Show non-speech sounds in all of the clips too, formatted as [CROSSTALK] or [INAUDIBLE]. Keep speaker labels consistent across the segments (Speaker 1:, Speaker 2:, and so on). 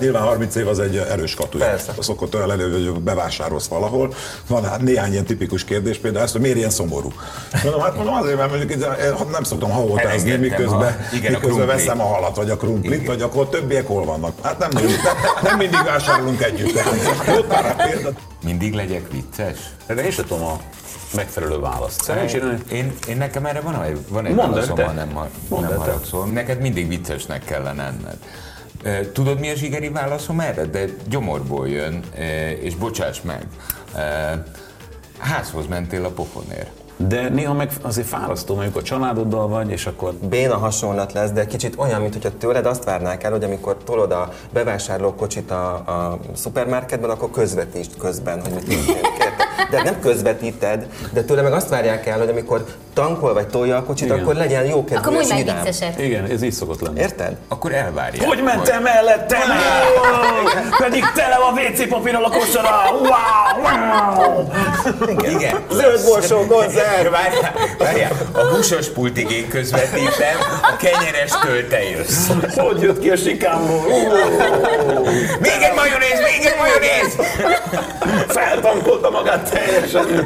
Speaker 1: Nyilván 30 év az egy erős katuja.
Speaker 2: Persze.
Speaker 1: Szokott olyan lenni, hogy bevásárolsz valahol. Van hát néhány ilyen tipikus kérdés, például ezt, hogy miért ilyen szomorú. Mondom, hát mondom azért, mert mondjuk ide- nem szoktam
Speaker 3: Elengedtem
Speaker 1: miközben,
Speaker 3: a- igen, a
Speaker 1: miközben
Speaker 3: krumplit.
Speaker 1: veszem a halat, vagy a krumplit, vagy akkor a többiek hol vannak. Hát nem, mindig, nem, nem mindig vásárolunk együtt. Tehát, ott már a példa.
Speaker 3: Mindig legyek vicces?
Speaker 4: De én sem tudom a megfelelő választ. Szerencsére
Speaker 3: Én, én nekem erre van, egy- van egy válaszom, ha nem, ha nem haragszol. Neked mindig viccesnek kellene enned. Tudod, mi a zsigeri válaszom erre? De gyomorból jön, és bocsáss meg. Házhoz mentél a pofonért.
Speaker 4: De néha meg azért fárasztó, amikor a családoddal vagy, és akkor
Speaker 2: Béna hasonlat lesz, de kicsit olyan, mintha tőled azt várnák el, hogy amikor tolod a bevásárlókocsit a, a szupermarketben, akkor közvetítsd közben, hogy mit történik. [LAUGHS] De nem közvetíted, de tőle meg azt várják el, hogy amikor tankol vagy tolja a kocsit,
Speaker 4: Igen.
Speaker 2: akkor legyen jó
Speaker 5: Akkor
Speaker 2: kedvű
Speaker 5: mondj
Speaker 2: és
Speaker 5: meg vicceset.
Speaker 4: igen, ez így szokott lenni.
Speaker 2: Érted?
Speaker 3: Akkor elvárják.
Speaker 4: Hogy mentem mellettem? Pedig tele a WC papírral a kosara! Wow! wow.
Speaker 3: Igen.
Speaker 2: Zöld borsó konzerv!
Speaker 3: Várjál, várjál, a húsos pultig én közvetítem, a kenyerestől te jössz.
Speaker 4: Hogy jött ki a sikámból?
Speaker 3: Még egy majonéz, még egy majonéz!
Speaker 4: Feltankolta magát teljesen.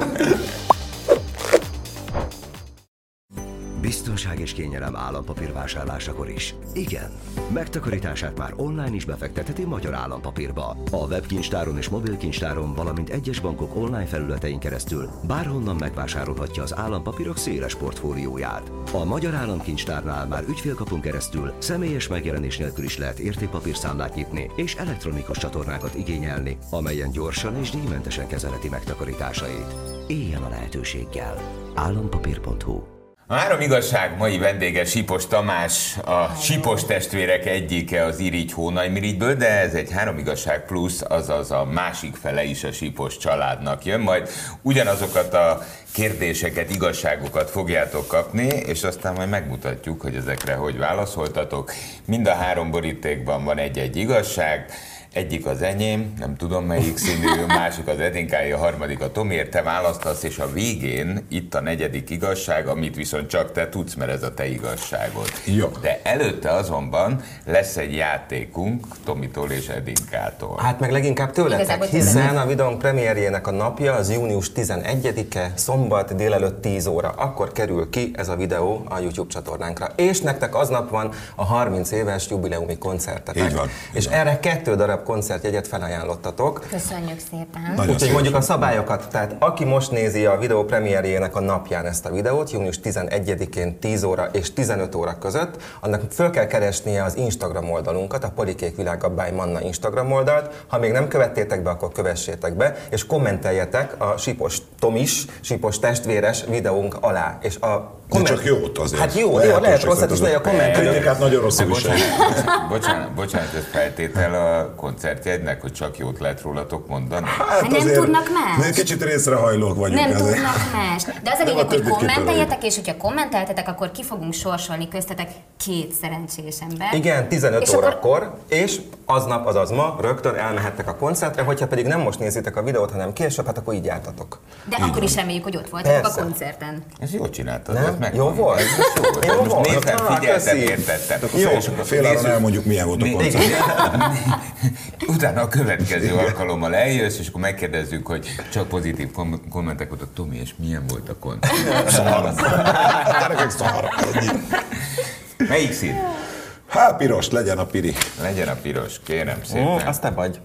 Speaker 6: Biztonság és kényelem állampapír vásárlásakor is. Igen, megtakarítását már online is befektetheti Magyar Állampapírba. A webkincstáron és mobilkincstáron, valamint egyes bankok online felületein keresztül bárhonnan megvásárolhatja az állampapírok széles portfólióját. A Magyar Államkincstárnál már ügyfélkapun keresztül személyes megjelenés nélkül is lehet értékpapírszámlát nyitni és elektronikus csatornákat igényelni, amelyen gyorsan és díjmentesen kezelheti megtakarításait. Éljen a lehetőséggel. Állampapír.hu
Speaker 3: A három igazság mai vendége Sipos Tamás, a Sipos testvérek egyike az Irigy Hónajmirigyből, de ez egy három igazság plusz, azaz a másik fele is a Sipos családnak jön, majd ugyanazokat a kérdéseket, igazságokat fogjátok kapni, és aztán majd megmutatjuk, hogy ezekre hogy válaszoltatok. Mind a három borítékban van egy-egy igazság, egyik az enyém, nem tudom melyik színű, a [LAUGHS] másik az Edinkáé, a harmadik a Tomiért, te választasz, és a végén itt a negyedik igazság, amit viszont csak te tudsz, mert ez a te igazságod.
Speaker 1: Jó.
Speaker 3: De előtte azonban lesz egy játékunk Tomitól és Edinkától.
Speaker 2: Hát meg leginkább tőletek, hiszen a videónk premierjének a napja az június 11-e, szombat délelőtt 10 óra. Akkor kerül ki ez a videó a YouTube csatornánkra. És nektek aznap van a 30 éves jubileumi koncertetek.
Speaker 1: Így van,
Speaker 2: És
Speaker 1: így van.
Speaker 2: erre kettő darab koncertjegyet felajánlottatok.
Speaker 5: Köszönjük szépen.
Speaker 1: Nagyon
Speaker 2: Úgyhogy mondjuk a szabályokat, tehát aki most nézi a videó premierjének a napján ezt a videót, június 11-én 10 óra és 15 óra között, annak föl kell keresnie az Instagram oldalunkat, a Polikék Világa by Manna Instagram oldalt. Ha még nem követtétek be, akkor kövessétek be, és kommenteljetek a Sipos Tomis, Sipos testvéres videónk alá. És a
Speaker 1: De csak jót azért.
Speaker 2: Hát jó, jó
Speaker 1: Lehetőség
Speaker 2: lehet rosszat is, de a kommentelők
Speaker 1: Kritikát nagyon rosszul viseljük.
Speaker 3: bocsánat, bocsánat, bocsánat, ez feltétel a koncertjegynek, hogy csak jót lehet rólatok mondani.
Speaker 1: Hát
Speaker 5: nem
Speaker 1: azért
Speaker 5: tudnak más?
Speaker 1: Kicsit részrehajlók vagyunk.
Speaker 5: Nem
Speaker 1: ezért.
Speaker 5: tudnak más. De az a
Speaker 1: Nem,
Speaker 5: lényeg, hogy kommenteljetek, és hogyha kommenteltetek, akkor ki fogunk sorsolni köztetek két szerencsés ember.
Speaker 2: Igen, 15
Speaker 5: És akkor-
Speaker 2: órakor, és aznap, azaz ma rögtön elmehettek a koncertre, hogyha pedig nem most nézitek a videót, hanem később, hát akkor így jártatok.
Speaker 5: De akkor is reméljük, hogy ott voltatok
Speaker 2: Persze.
Speaker 5: a koncerten.
Speaker 3: Ez jól csináltad,
Speaker 2: Nem?
Speaker 3: meg
Speaker 2: Jó volt?
Speaker 3: Ez jó volt.
Speaker 2: Jó
Speaker 3: Most
Speaker 2: volt?
Speaker 3: néztem,
Speaker 2: Ah,
Speaker 3: figyeltem, értettem.
Speaker 1: Jó,
Speaker 3: akkor
Speaker 1: fél elmondjuk, milyen volt a koncert. [LAUGHS]
Speaker 3: igen. Utána a következő alkalommal eljössz, és akkor megkérdezzük, hogy csak pozitív kom- kommentek voltak. Tomi, és milyen volt a koncert?
Speaker 1: Szar. Gyerekek szar.
Speaker 3: Melyik szín?
Speaker 1: Hát piros legyen a piri.
Speaker 3: Legyen a piros, kérem
Speaker 2: Mm,
Speaker 3: szépen.
Speaker 2: azt te vagy.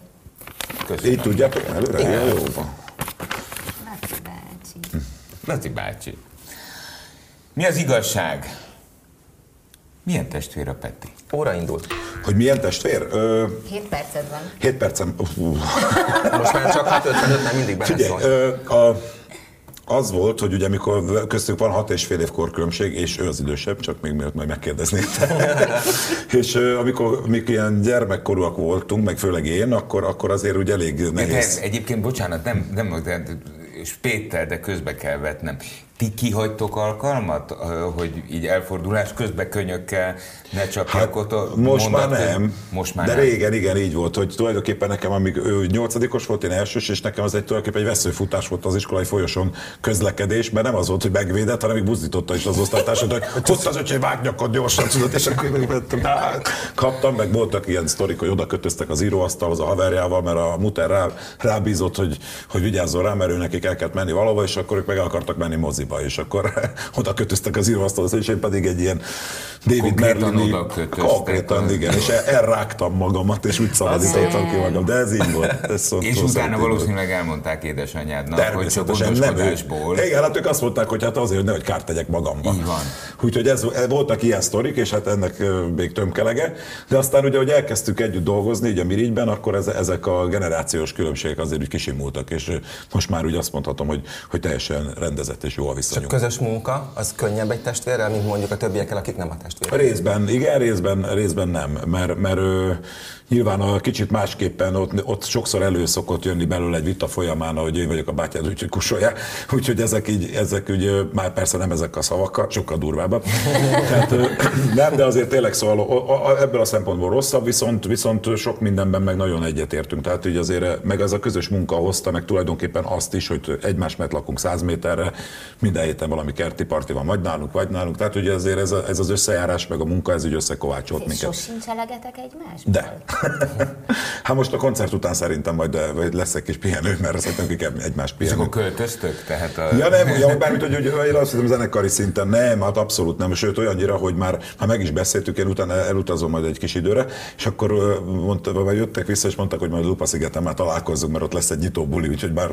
Speaker 3: Köszönöm.
Speaker 1: Így tudjátok előre? Ja, jó van.
Speaker 5: Laci bácsi.
Speaker 3: Laci bácsi. Mi az igazság? Milyen testvér a Peti?
Speaker 2: Óra indult.
Speaker 1: Hogy milyen testvér? Ö,
Speaker 5: Hét perced van.
Speaker 1: 7 percem.
Speaker 2: Most már csak 6.55 nem mindig
Speaker 1: Figyelj,
Speaker 2: beleszól.
Speaker 1: ö, a, az volt, hogy ugye amikor köztük van hat és fél év korkülönbség, és ő az idősebb, csak még mielőtt majd megkérdeznéd. [LAUGHS] és ö, amikor, amikor ilyen gyermekkorúak voltunk, meg főleg én, akkor, akkor azért úgy elég
Speaker 3: De
Speaker 1: nehéz.
Speaker 3: egyébként, bocsánat, nem, nem de, és Péter, de közbe kell vetnem. Ti kihagytok alkalmat, hogy így elfordulás közben könyökkel ne a
Speaker 1: Hát, Most már
Speaker 3: mondat-
Speaker 1: nem.
Speaker 3: Most már
Speaker 1: De
Speaker 3: nem.
Speaker 1: régen, igen, így volt, hogy tulajdonképpen nekem, amíg ő nyolcadikos volt, én elsős, és nekem az egy tulajdonképpen egy veszőfutás volt az iskolai folyosón közlekedés, mert nem az volt, hogy megvédett, hanem még buzdította is az osztálytársat, hogy hozd az öcsém, vágj nyakad gyorsan, tudod, és akkor mentem, kaptam, meg voltak ilyen sztorik, hogy oda kötöztek az íróasztalhoz a haverjával, mert a muter rá, rábízott, hogy, hogy vigyázzon rá, mert ő nekik el kellett menni valahova, és akkor ők meg el akartak menni moziba, és akkor [LAUGHS] oda kötöztek az íróasztalhoz, és én pedig egy ilyen David Merlini, konkrétan, igen, és el- elrágtam magamat, és úgy szabadítottam ki magam, de ez így volt. Ez szó,
Speaker 3: És utána valószínűleg elmondták édesanyádnak, hogy csak gondoskodásból.
Speaker 1: Igen, hát ők azt mondták, hogy hát azért, hogy nehogy kárt tegyek magamban.
Speaker 3: Így van.
Speaker 1: Úgyhogy ez, ez, voltak ilyen sztorik, és hát ennek még tömkelege. De aztán ugye, hogy elkezdtük együtt dolgozni, így a Mirigyben, akkor ez, ezek a generációs különbségek azért úgy kisimultak, és most már úgy azt mondhatom, hogy, hogy teljesen rendezett és jó a Viszonyunk.
Speaker 2: közös munka, az könnyebb egy testvérrel, mint mondjuk a többiekkel, akik nem a testvérek.
Speaker 1: Részben, igen, részben, részben nem, mert, mert nyilván a kicsit másképpen ott, ott sokszor elő szokott jönni belőle egy vita folyamán, hogy én vagyok a bátyád, úgyhogy kusolják. [LAUGHS] Úgyhogy ezek így, ezek úgy, már persze nem ezek a szavakkal, sokkal durvábbak. [LAUGHS] Tehát, nem, de azért tényleg szóval ebből a szempontból rosszabb, viszont, viszont sok mindenben meg nagyon egyetértünk. Tehát így azért meg ez a közös munka hozta meg tulajdonképpen azt is, hogy egymás mellett lakunk 100 méterre, minden héten valami kerti parti van, vagy nálunk, vagy nálunk. Tehát ugye azért ez, a, ez az összejárás, meg a munka, ez így összekovácsolt
Speaker 5: És
Speaker 1: minket.
Speaker 5: sosincs elegetek egymás?
Speaker 1: De. [LAUGHS] hát most a koncert után szerintem majd eh, vagy lesz egy kis pihenő, mert kell egymást
Speaker 3: És akkor
Speaker 1: pihenni.
Speaker 3: költöztök? Tehát a...
Speaker 1: Ja nem, ja, bármit, hogy, hogy, hogy azt hiszem zenekari szinten nem, hát abszolút nem, sőt olyannyira, hogy már, már meg is beszéltük, én utána elutazom majd egy kis időre, és akkor mondta, vagy jöttek vissza, és mondtak, hogy majd Lupa szigeten már találkozzunk, mert ott lesz egy nyitó buli, úgyhogy már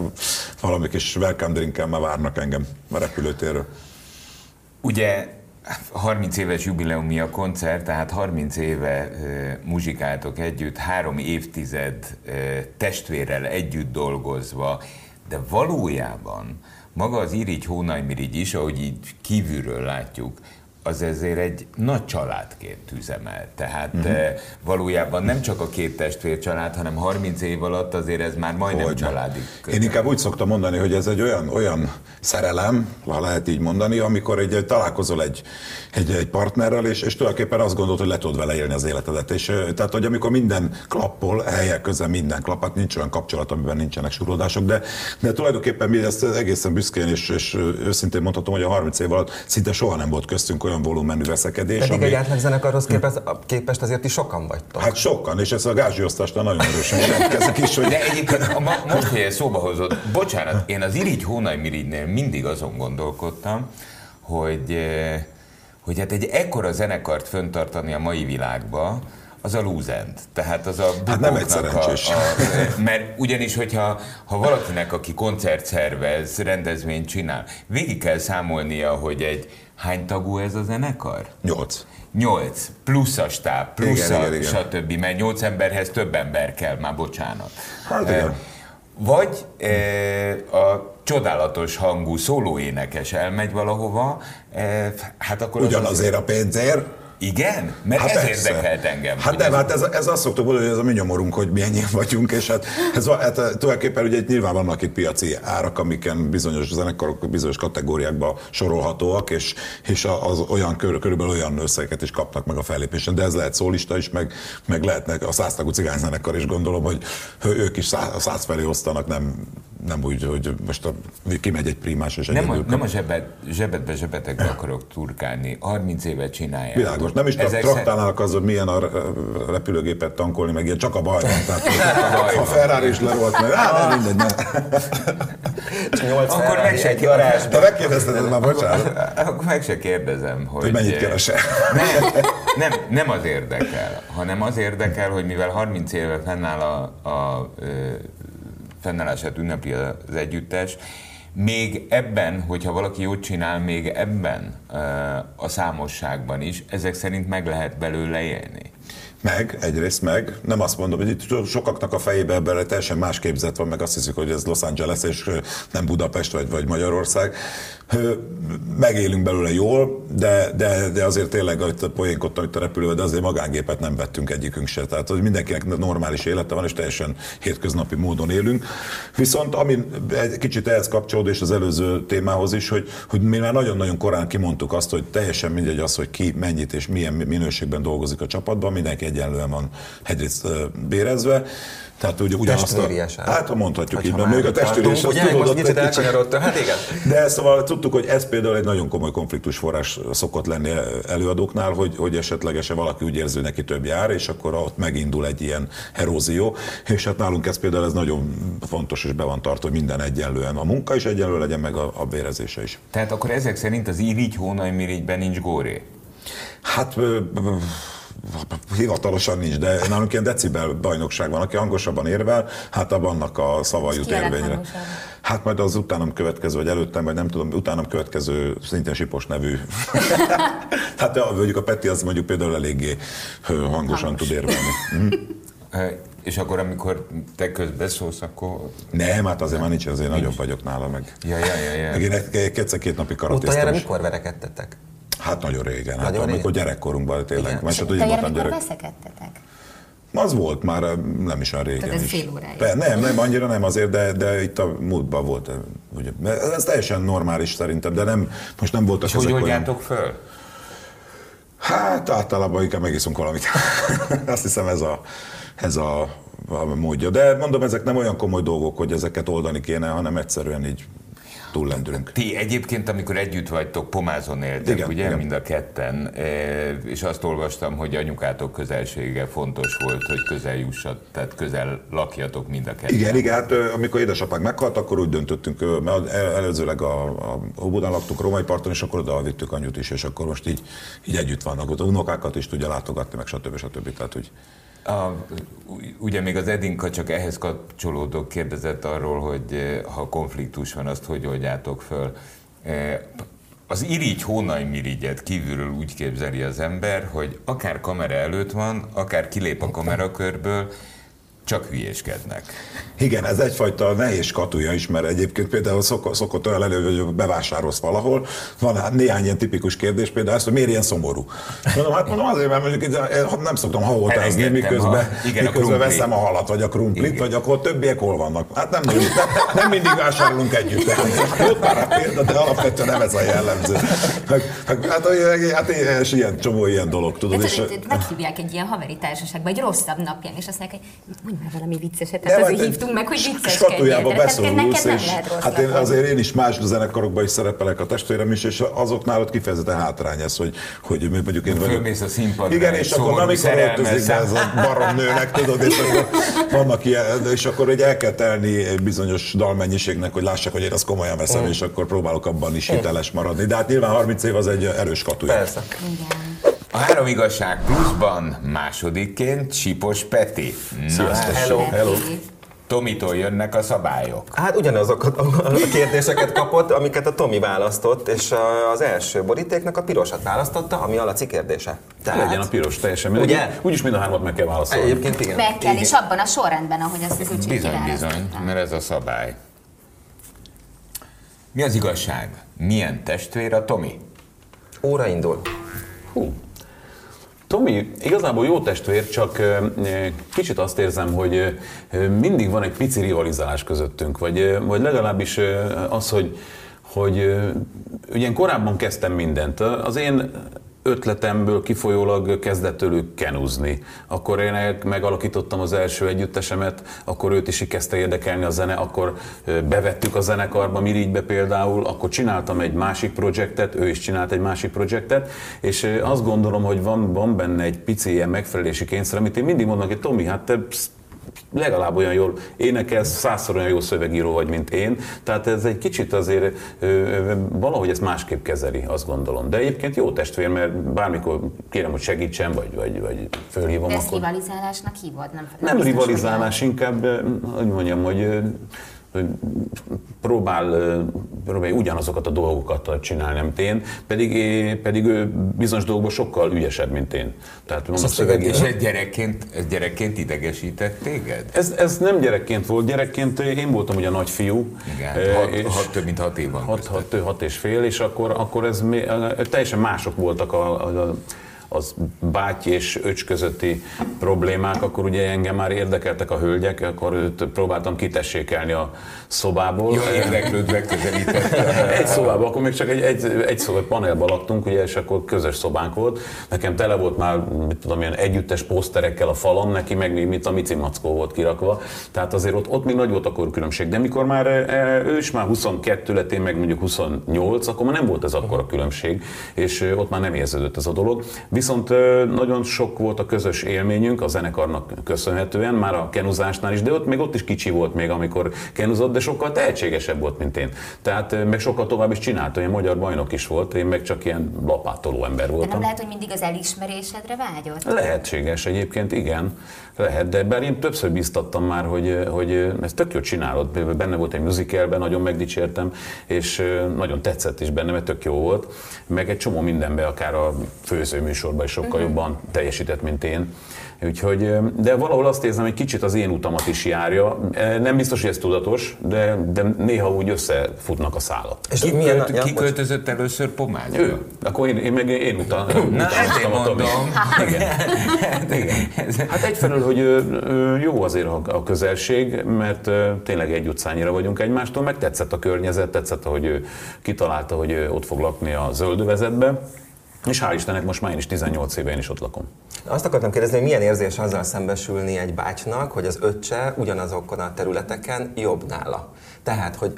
Speaker 1: valami kis welcome drinkkel már várnak engem a repülőtérről.
Speaker 3: Ugye 30 éves jubileumi a koncert, tehát 30 éve uh, muzsikáltok együtt, három évtized uh, testvérrel együtt dolgozva, de valójában maga az Irigy Hónajmirigy is, ahogy így kívülről látjuk, az ezért egy nagy családként üzemel. Tehát uh-huh. valójában nem csak a két testvér család, hanem 30 év alatt azért ez már majdnem
Speaker 1: Hogyne.
Speaker 3: családi.
Speaker 1: Én inkább úgy szoktam mondani, hogy ez egy olyan, olyan szerelem, ha lehet így mondani, amikor egy, találkozol egy, egy, egy partnerrel, és, és tulajdonképpen azt gondolod, hogy le tudod vele élni az életedet. És, ö, tehát, hogy amikor minden klappol, helyek köze minden klapp, hát nincs olyan kapcsolat, amiben nincsenek surodások, de, de tulajdonképpen mi ezt egészen büszkén és, és őszintén mondhatom, hogy a 30 év alatt szinte soha nem volt köztünk olyan volumenű veszekedés.
Speaker 2: Pedig
Speaker 1: ami-
Speaker 2: egy átlagzenekarhoz képest, képest azért is sokan vagytok.
Speaker 1: Hát sokan, és ez a gázsiosztásnál nagyon erősen jelentkezik is, hogy
Speaker 3: De egyébként a ma, most, hogy szóba hozott, bocsánat, én az Irigy Hónaj Mirigynél mindig azon gondolkodtam, hogy, eh, hogy hát egy ekkora zenekart föntartani a mai világba, az a lúzent. Tehát az a
Speaker 1: Hát nem egy
Speaker 3: bukóknak a,
Speaker 1: szerencsés.
Speaker 3: a, Mert ugyanis, hogyha ha valakinek, aki koncert szervez, rendezvényt csinál, végig kell számolnia, hogy egy hány tagú ez a zenekar?
Speaker 1: nyolc.
Speaker 3: 8, plusz a stáb, plusz
Speaker 1: Igen,
Speaker 3: a
Speaker 1: igen, igen.
Speaker 3: stb. Mert 8 emberhez több ember kell, már bocsánat.
Speaker 1: Hát igen.
Speaker 3: Vagy eh, a csodálatos hangú szólóénekes elmegy valahova, eh, hát akkor az
Speaker 1: Ugyanazért a pénzért,
Speaker 3: Igen? Mert
Speaker 1: Hát
Speaker 3: ez
Speaker 1: persze.
Speaker 3: érdekelt engem.
Speaker 1: Hát nem,
Speaker 3: ez-
Speaker 1: hát ez, ez azt szoktuk mondani, hogy ez a mi nyomorunk, hogy mi ennyien vagyunk, és hát, ez, hát tulajdonképpen ugye itt nyilván vannak itt piaci árak, amiken bizonyos zenekarok bizonyos kategóriákba sorolhatóak, és, és az olyan kör, körülbelül olyan összegeket is kapnak meg a fellépésen, de ez lehet szólista is, meg, meg lehetnek a száztagú cigányzenekar is, gondolom, hogy ők is száz, száz felé osztanak, nem, nem úgy, hogy most a, kimegy egy primás, és
Speaker 3: nem, a, nem a zsebet, zsebetbe zsebetekbe akarok turkálni. 30 évet csinálják.
Speaker 1: Világos. Nem is tra-
Speaker 3: Ezek
Speaker 1: traktálnának az, hogy milyen a ö, repülőgépet tankolni, meg ilyen csak a baj. [LAUGHS] Tehát,
Speaker 3: a baj
Speaker 1: a
Speaker 3: van.
Speaker 1: Ferrari is lerolt meg. Á, nem, mindegy, nem.
Speaker 3: Akkor meg se
Speaker 2: garázs.
Speaker 1: Te megkérdezted már, bocsánat,
Speaker 3: Akkor meg se kérdezem, hogy...
Speaker 1: hogy mennyit keresel.
Speaker 3: Nem, nem, nem az érdekel, hanem az érdekel, hogy mivel 30 éve fennáll a, a ö, fennállását ünnepli az együttes, még ebben, hogyha valaki jót csinál, még ebben a számosságban is, ezek szerint meg lehet belőle élni.
Speaker 1: Meg, egyrészt meg, nem azt mondom, hogy itt sokaknak a fejébe ebben teljesen más képzet van, meg azt hiszik, hogy ez Los Angeles és nem Budapest vagy, vagy Magyarország. Megélünk belőle jól, de, de, de azért tényleg hogy poénkodtam itt a repülővel, de azért magángépet nem vettünk egyikünk se. Tehát hogy mindenkinek normális élete van, és teljesen hétköznapi módon élünk. Viszont ami egy kicsit ehhez kapcsolódó, és az előző témához is, hogy, hogy mi már nagyon-nagyon korán kimondtuk azt, hogy teljesen mindegy az, hogy ki mennyit és milyen minőségben dolgozik a csapatban, mindenki egyenlően van egyrészt bérezve. Tehát ugye ugyanazt a, hát mondhatjuk így,
Speaker 2: Hogyha
Speaker 1: mert
Speaker 2: már
Speaker 1: még a testőrés az
Speaker 2: most
Speaker 1: tudod,
Speaker 2: kicsit
Speaker 1: egy
Speaker 2: elkanyarodtunk. Hát igen.
Speaker 1: de szóval tudtuk, hogy ez például egy nagyon komoly konfliktus forrás szokott lenni előadóknál, hogy, hogy esetlegesen valaki úgy érzi, hogy neki több jár, és akkor ott megindul egy ilyen erózió. És hát nálunk ez például ez nagyon fontos, és be van tartva, hogy minden egyenlően. A munka is egyenlő legyen, meg a, a bérezése is.
Speaker 3: Tehát akkor ezek szerint az irigy hónai mirigyben nincs góré.
Speaker 1: Hát hivatalosan nincs, de nálunk ilyen decibel bajnokság van, aki hangosabban érvel, hát abban annak a szava jut érvényre. Hát majd az utánam következő, vagy előttem, vagy nem tudom, utánam következő szintén Sipos nevű. [LAUGHS] hát a, mondjuk a Peti az mondjuk például eléggé hangosan
Speaker 5: Hangos.
Speaker 1: tud érvelni. [LAUGHS]
Speaker 3: Ö, És akkor, amikor te közbeszólsz, akkor...
Speaker 1: Nem, hát azért már nincs, azért nagyobb vagyok nála, meg.
Speaker 3: Ja, ja, ja, ja.
Speaker 1: Meg én egy- egy- egyszer-két napig
Speaker 2: Utoljára
Speaker 1: karatéztem. is.
Speaker 2: mikor verekedtetek?
Speaker 1: Hát nagyon régen, hát
Speaker 2: Nagyon
Speaker 1: amikor
Speaker 2: régen?
Speaker 1: gyerekkorunkban tényleg.
Speaker 2: Igen.
Speaker 1: Majd hát, hogy
Speaker 5: Te
Speaker 1: voltam gyerek.
Speaker 5: veszekedtetek?
Speaker 1: Az volt már eh, nem is olyan régen
Speaker 5: Tehát ez
Speaker 1: is.
Speaker 5: fél óráig.
Speaker 1: Pe- Nem, nem, annyira nem azért, de, de itt a múltban volt. eh, Ugye, ez teljesen normális szerintem, de nem, most nem voltak
Speaker 3: És hogy
Speaker 1: ezek olyan...
Speaker 3: oldjátok föl?
Speaker 1: Hát általában inkább megiszunk valamit. [LAUGHS] Azt hiszem ez a, ez a, a módja. De mondom, ezek nem olyan komoly dolgok, hogy ezeket oldani kéne, hanem egyszerűen így túllendülünk.
Speaker 3: Ti egyébként, amikor együtt vagytok, pomázon éltek,
Speaker 1: Igen,
Speaker 3: ugye,
Speaker 1: igen.
Speaker 3: mind a ketten, eh, és azt olvastam, hogy anyukátok közelsége fontos volt, hogy közel jussat, tehát közel lakjatok mind a ketten.
Speaker 1: Igen, igen, hát amikor édesapák meghalt, akkor úgy döntöttünk, mert el- előzőleg a, a Óbudán laktunk, Római parton, és akkor oda vittük anyut is, és akkor most így, így együtt vannak. Ott unokákat is tudja látogatni, meg stb. stb. Tehát, hogy
Speaker 3: A, ugye még az Edinka csak ehhez kapcsolódó kérdezett arról, hogy eh, ha konfliktus van, azt hogy oldjátok föl. Eh, Az irigy hónai mirigyet kívülről úgy képzeli az ember, hogy akár kamera előtt van, akár kilép a kamerakörből, csak hülyéskednek.
Speaker 1: Igen, ez egyfajta nehéz katúja is, mert egyébként például szok, szokott olyan elő, hogy bevásárolsz valahol, van hát néhány ilyen tipikus kérdés, például ezt, hogy miért ilyen szomorú. Mondom, hát mondom azért, mert mondjuk itt, eh, nem szoktam
Speaker 3: Elengedtem
Speaker 1: miközben,
Speaker 3: a- igen, a
Speaker 1: miközben
Speaker 3: krumplit.
Speaker 1: veszem a halat, vagy a krumplit,
Speaker 3: Igen.
Speaker 1: vagy akkor a többiek hol vannak. Hát nem, nem, nem mindig vásárolunk együtt. Ott már a példa, de alapvetően nem ez a jellemző. Meg, hát, hát és ilyen csomó ilyen dolog, tudod.
Speaker 5: De
Speaker 1: És,
Speaker 5: meghívják egy ilyen haveri társaságba, egy rosszabb napján, és azt mondják, hogy mondj már valami vicceset.
Speaker 1: De
Speaker 5: Tehát
Speaker 1: hát
Speaker 5: azért
Speaker 1: egy
Speaker 5: hívtunk meg, hogy
Speaker 1: sk-
Speaker 5: vicceskedjél.
Speaker 1: beszorulsz, és hát én, azért én is más zenekarokban is szerepelek a testvérem is, és azoknál ott kifejezetten hátrány ez, hogy, hogy mondjuk én vagyok.
Speaker 3: Fölmész a színpadra,
Speaker 1: Igen,
Speaker 3: egy
Speaker 1: és akkor nem amikor
Speaker 3: szerelmes
Speaker 1: öltözik be ez a barom nőnek, tudod, és akkor vannak ilyen, és akkor hogy el kell telni egy bizonyos dalmennyiségnek, hogy lássák, hogy én azt komolyan veszem,
Speaker 3: Mm.
Speaker 1: és akkor próbálok abban is hiteles maradni. De hát nyilván 30 év az egy erős katuja.
Speaker 2: Persze.
Speaker 3: A három igazság pluszban másodikként Sipos Peti. Hát,
Speaker 2: Hello.
Speaker 1: Hello.
Speaker 3: Tomitól jönnek a szabályok.
Speaker 2: Hát ugyanazokat a kérdéseket kapott, amiket a Tomi választott, és az első borítéknak a pirosat választotta, ami a Laci kérdése.
Speaker 7: Tehát, legyen a piros teljesen mindegy.
Speaker 2: Ugye?
Speaker 7: Úgyis mind a hármat meg kell válaszolni.
Speaker 2: Egyébként igen.
Speaker 5: Meg kell, és abban a sorrendben, ahogy azt az Ucsi
Speaker 3: Bizony, bizony, mert ez a szabály. Mi az igazság? Milyen testvér a Tomi?
Speaker 2: Óra indul.
Speaker 7: Hú. Tomi igazából jó testvér, csak kicsit azt érzem, hogy mindig van egy pici rivalizálás közöttünk, vagy, vagy legalábbis az, hogy, hogy ugye én korábban kezdtem mindent. Az én ötletemből kifolyólag kezdett tőlük kenuzni. Akkor én megalakítottam az első együttesemet, akkor őt is kezdte érdekelni a zene, akkor bevettük a zenekarba, Mirigybe például, akkor csináltam egy másik projektet, ő is csinált egy másik projektet, és azt gondolom, hogy van, van benne egy pici ilyen megfelelési kényszer, amit én mindig mondok, hogy Tomi, hát te legalább olyan jól énekelsz, százszor olyan jó szövegíró vagy, mint én. Tehát ez egy kicsit azért valahogy ezt másképp kezeli, azt gondolom. De egyébként jó testvér, mert bármikor kérem, hogy segítsen, vagy, vagy, vagy fölhívom,
Speaker 5: De ezt
Speaker 7: akkor...
Speaker 5: rivalizálásnak hívod? Nem,
Speaker 7: Nem
Speaker 5: hogy
Speaker 7: rivalizálás, inkább, hogy mondjam, hogy hogy próbál, ö, próbálja ugyanazokat a dolgokat csinálni, mint én, pedig, pedig ő bizonyos dolgokban sokkal ügyesebb, mint én. Tehát mondom, szövegi,
Speaker 3: És ez gyerekként, ez gyerekként idegesített téged?
Speaker 7: ez, ez nem gyerekként volt, gyerekként én voltam ugye a nagyfiú.
Speaker 3: Igen, hat,
Speaker 7: és-
Speaker 3: hat, több mint hat év van
Speaker 7: hat, hat, hat és fél, és akkor, akkor ez teljesen mások voltak a, a, a az báty és öcs közötti problémák, akkor ugye engem már érdekeltek a hölgyek, akkor őt próbáltam kitessékelni a szobából.
Speaker 3: Jó, érdeklődve közelített.
Speaker 7: Egy szobában, akkor még csak egy, egy, egy szoba, egy panelban laktunk, ugye, és akkor közös szobánk volt. Nekem tele volt már, mit tudom, ilyen együttes poszterekkel a falon, neki meg még mit a Mici Mackó volt kirakva. Tehát azért ott, ott még nagy volt a korkülönbség. De mikor már e, ő is már 22 lett, én meg mondjuk 28, akkor már nem volt ez akkora különbség, és ott már nem érződött ez a dolog. Viszont nagyon sok volt a közös élményünk a zenekarnak köszönhetően, már a kenuzásnál is, de ott még ott is kicsi volt még, amikor kenuzott, de sokkal tehetségesebb volt, mint én. Tehát meg sokkal tovább is csinálta, én magyar bajnok is volt, én meg csak ilyen lapátoló ember
Speaker 5: De
Speaker 7: voltam.
Speaker 5: nem lehet, hogy mindig az elismerésedre vágyott?
Speaker 7: Lehetséges egyébként, igen. Lehet, de bár én többször biztattam már, hogy, hogy ezt tök jól csinálod. Benne volt egy musicalben, nagyon megdicsértem, és nagyon tetszett is benne, mert tök jó volt. Meg egy csomó mindenbe, akár a főzőműsorban is sokkal jobban teljesített, mint én. Úgyhogy, de valahol azt érzem, hogy kicsit az én utamat is járja. Nem biztos, hogy ez tudatos, de, de néha úgy összefutnak a szálak.
Speaker 2: És
Speaker 3: Ki,
Speaker 2: milyen,
Speaker 3: költ,
Speaker 2: ja,
Speaker 3: ki költözött először pomádra?
Speaker 7: Ő, akkor én, én meg én utal,
Speaker 3: Na, ezért
Speaker 7: Tomi.
Speaker 3: mondom.
Speaker 7: Igen. [LAUGHS] Igen. [LAUGHS] Hát egyfelől, hogy jó azért a, közelség, mert tényleg egy utcányira vagyunk egymástól, meg tetszett a környezet, tetszett, hogy ő kitalálta, hogy ő ott fog lakni a zöldövezetbe, és hál' Istennek most már én is 18 éve én is ott lakom.
Speaker 2: Azt akartam kérdezni, hogy milyen érzés azzal szembesülni egy bácsnak, hogy az öccse ugyanazokon a területeken jobb nála. Tehát, hogy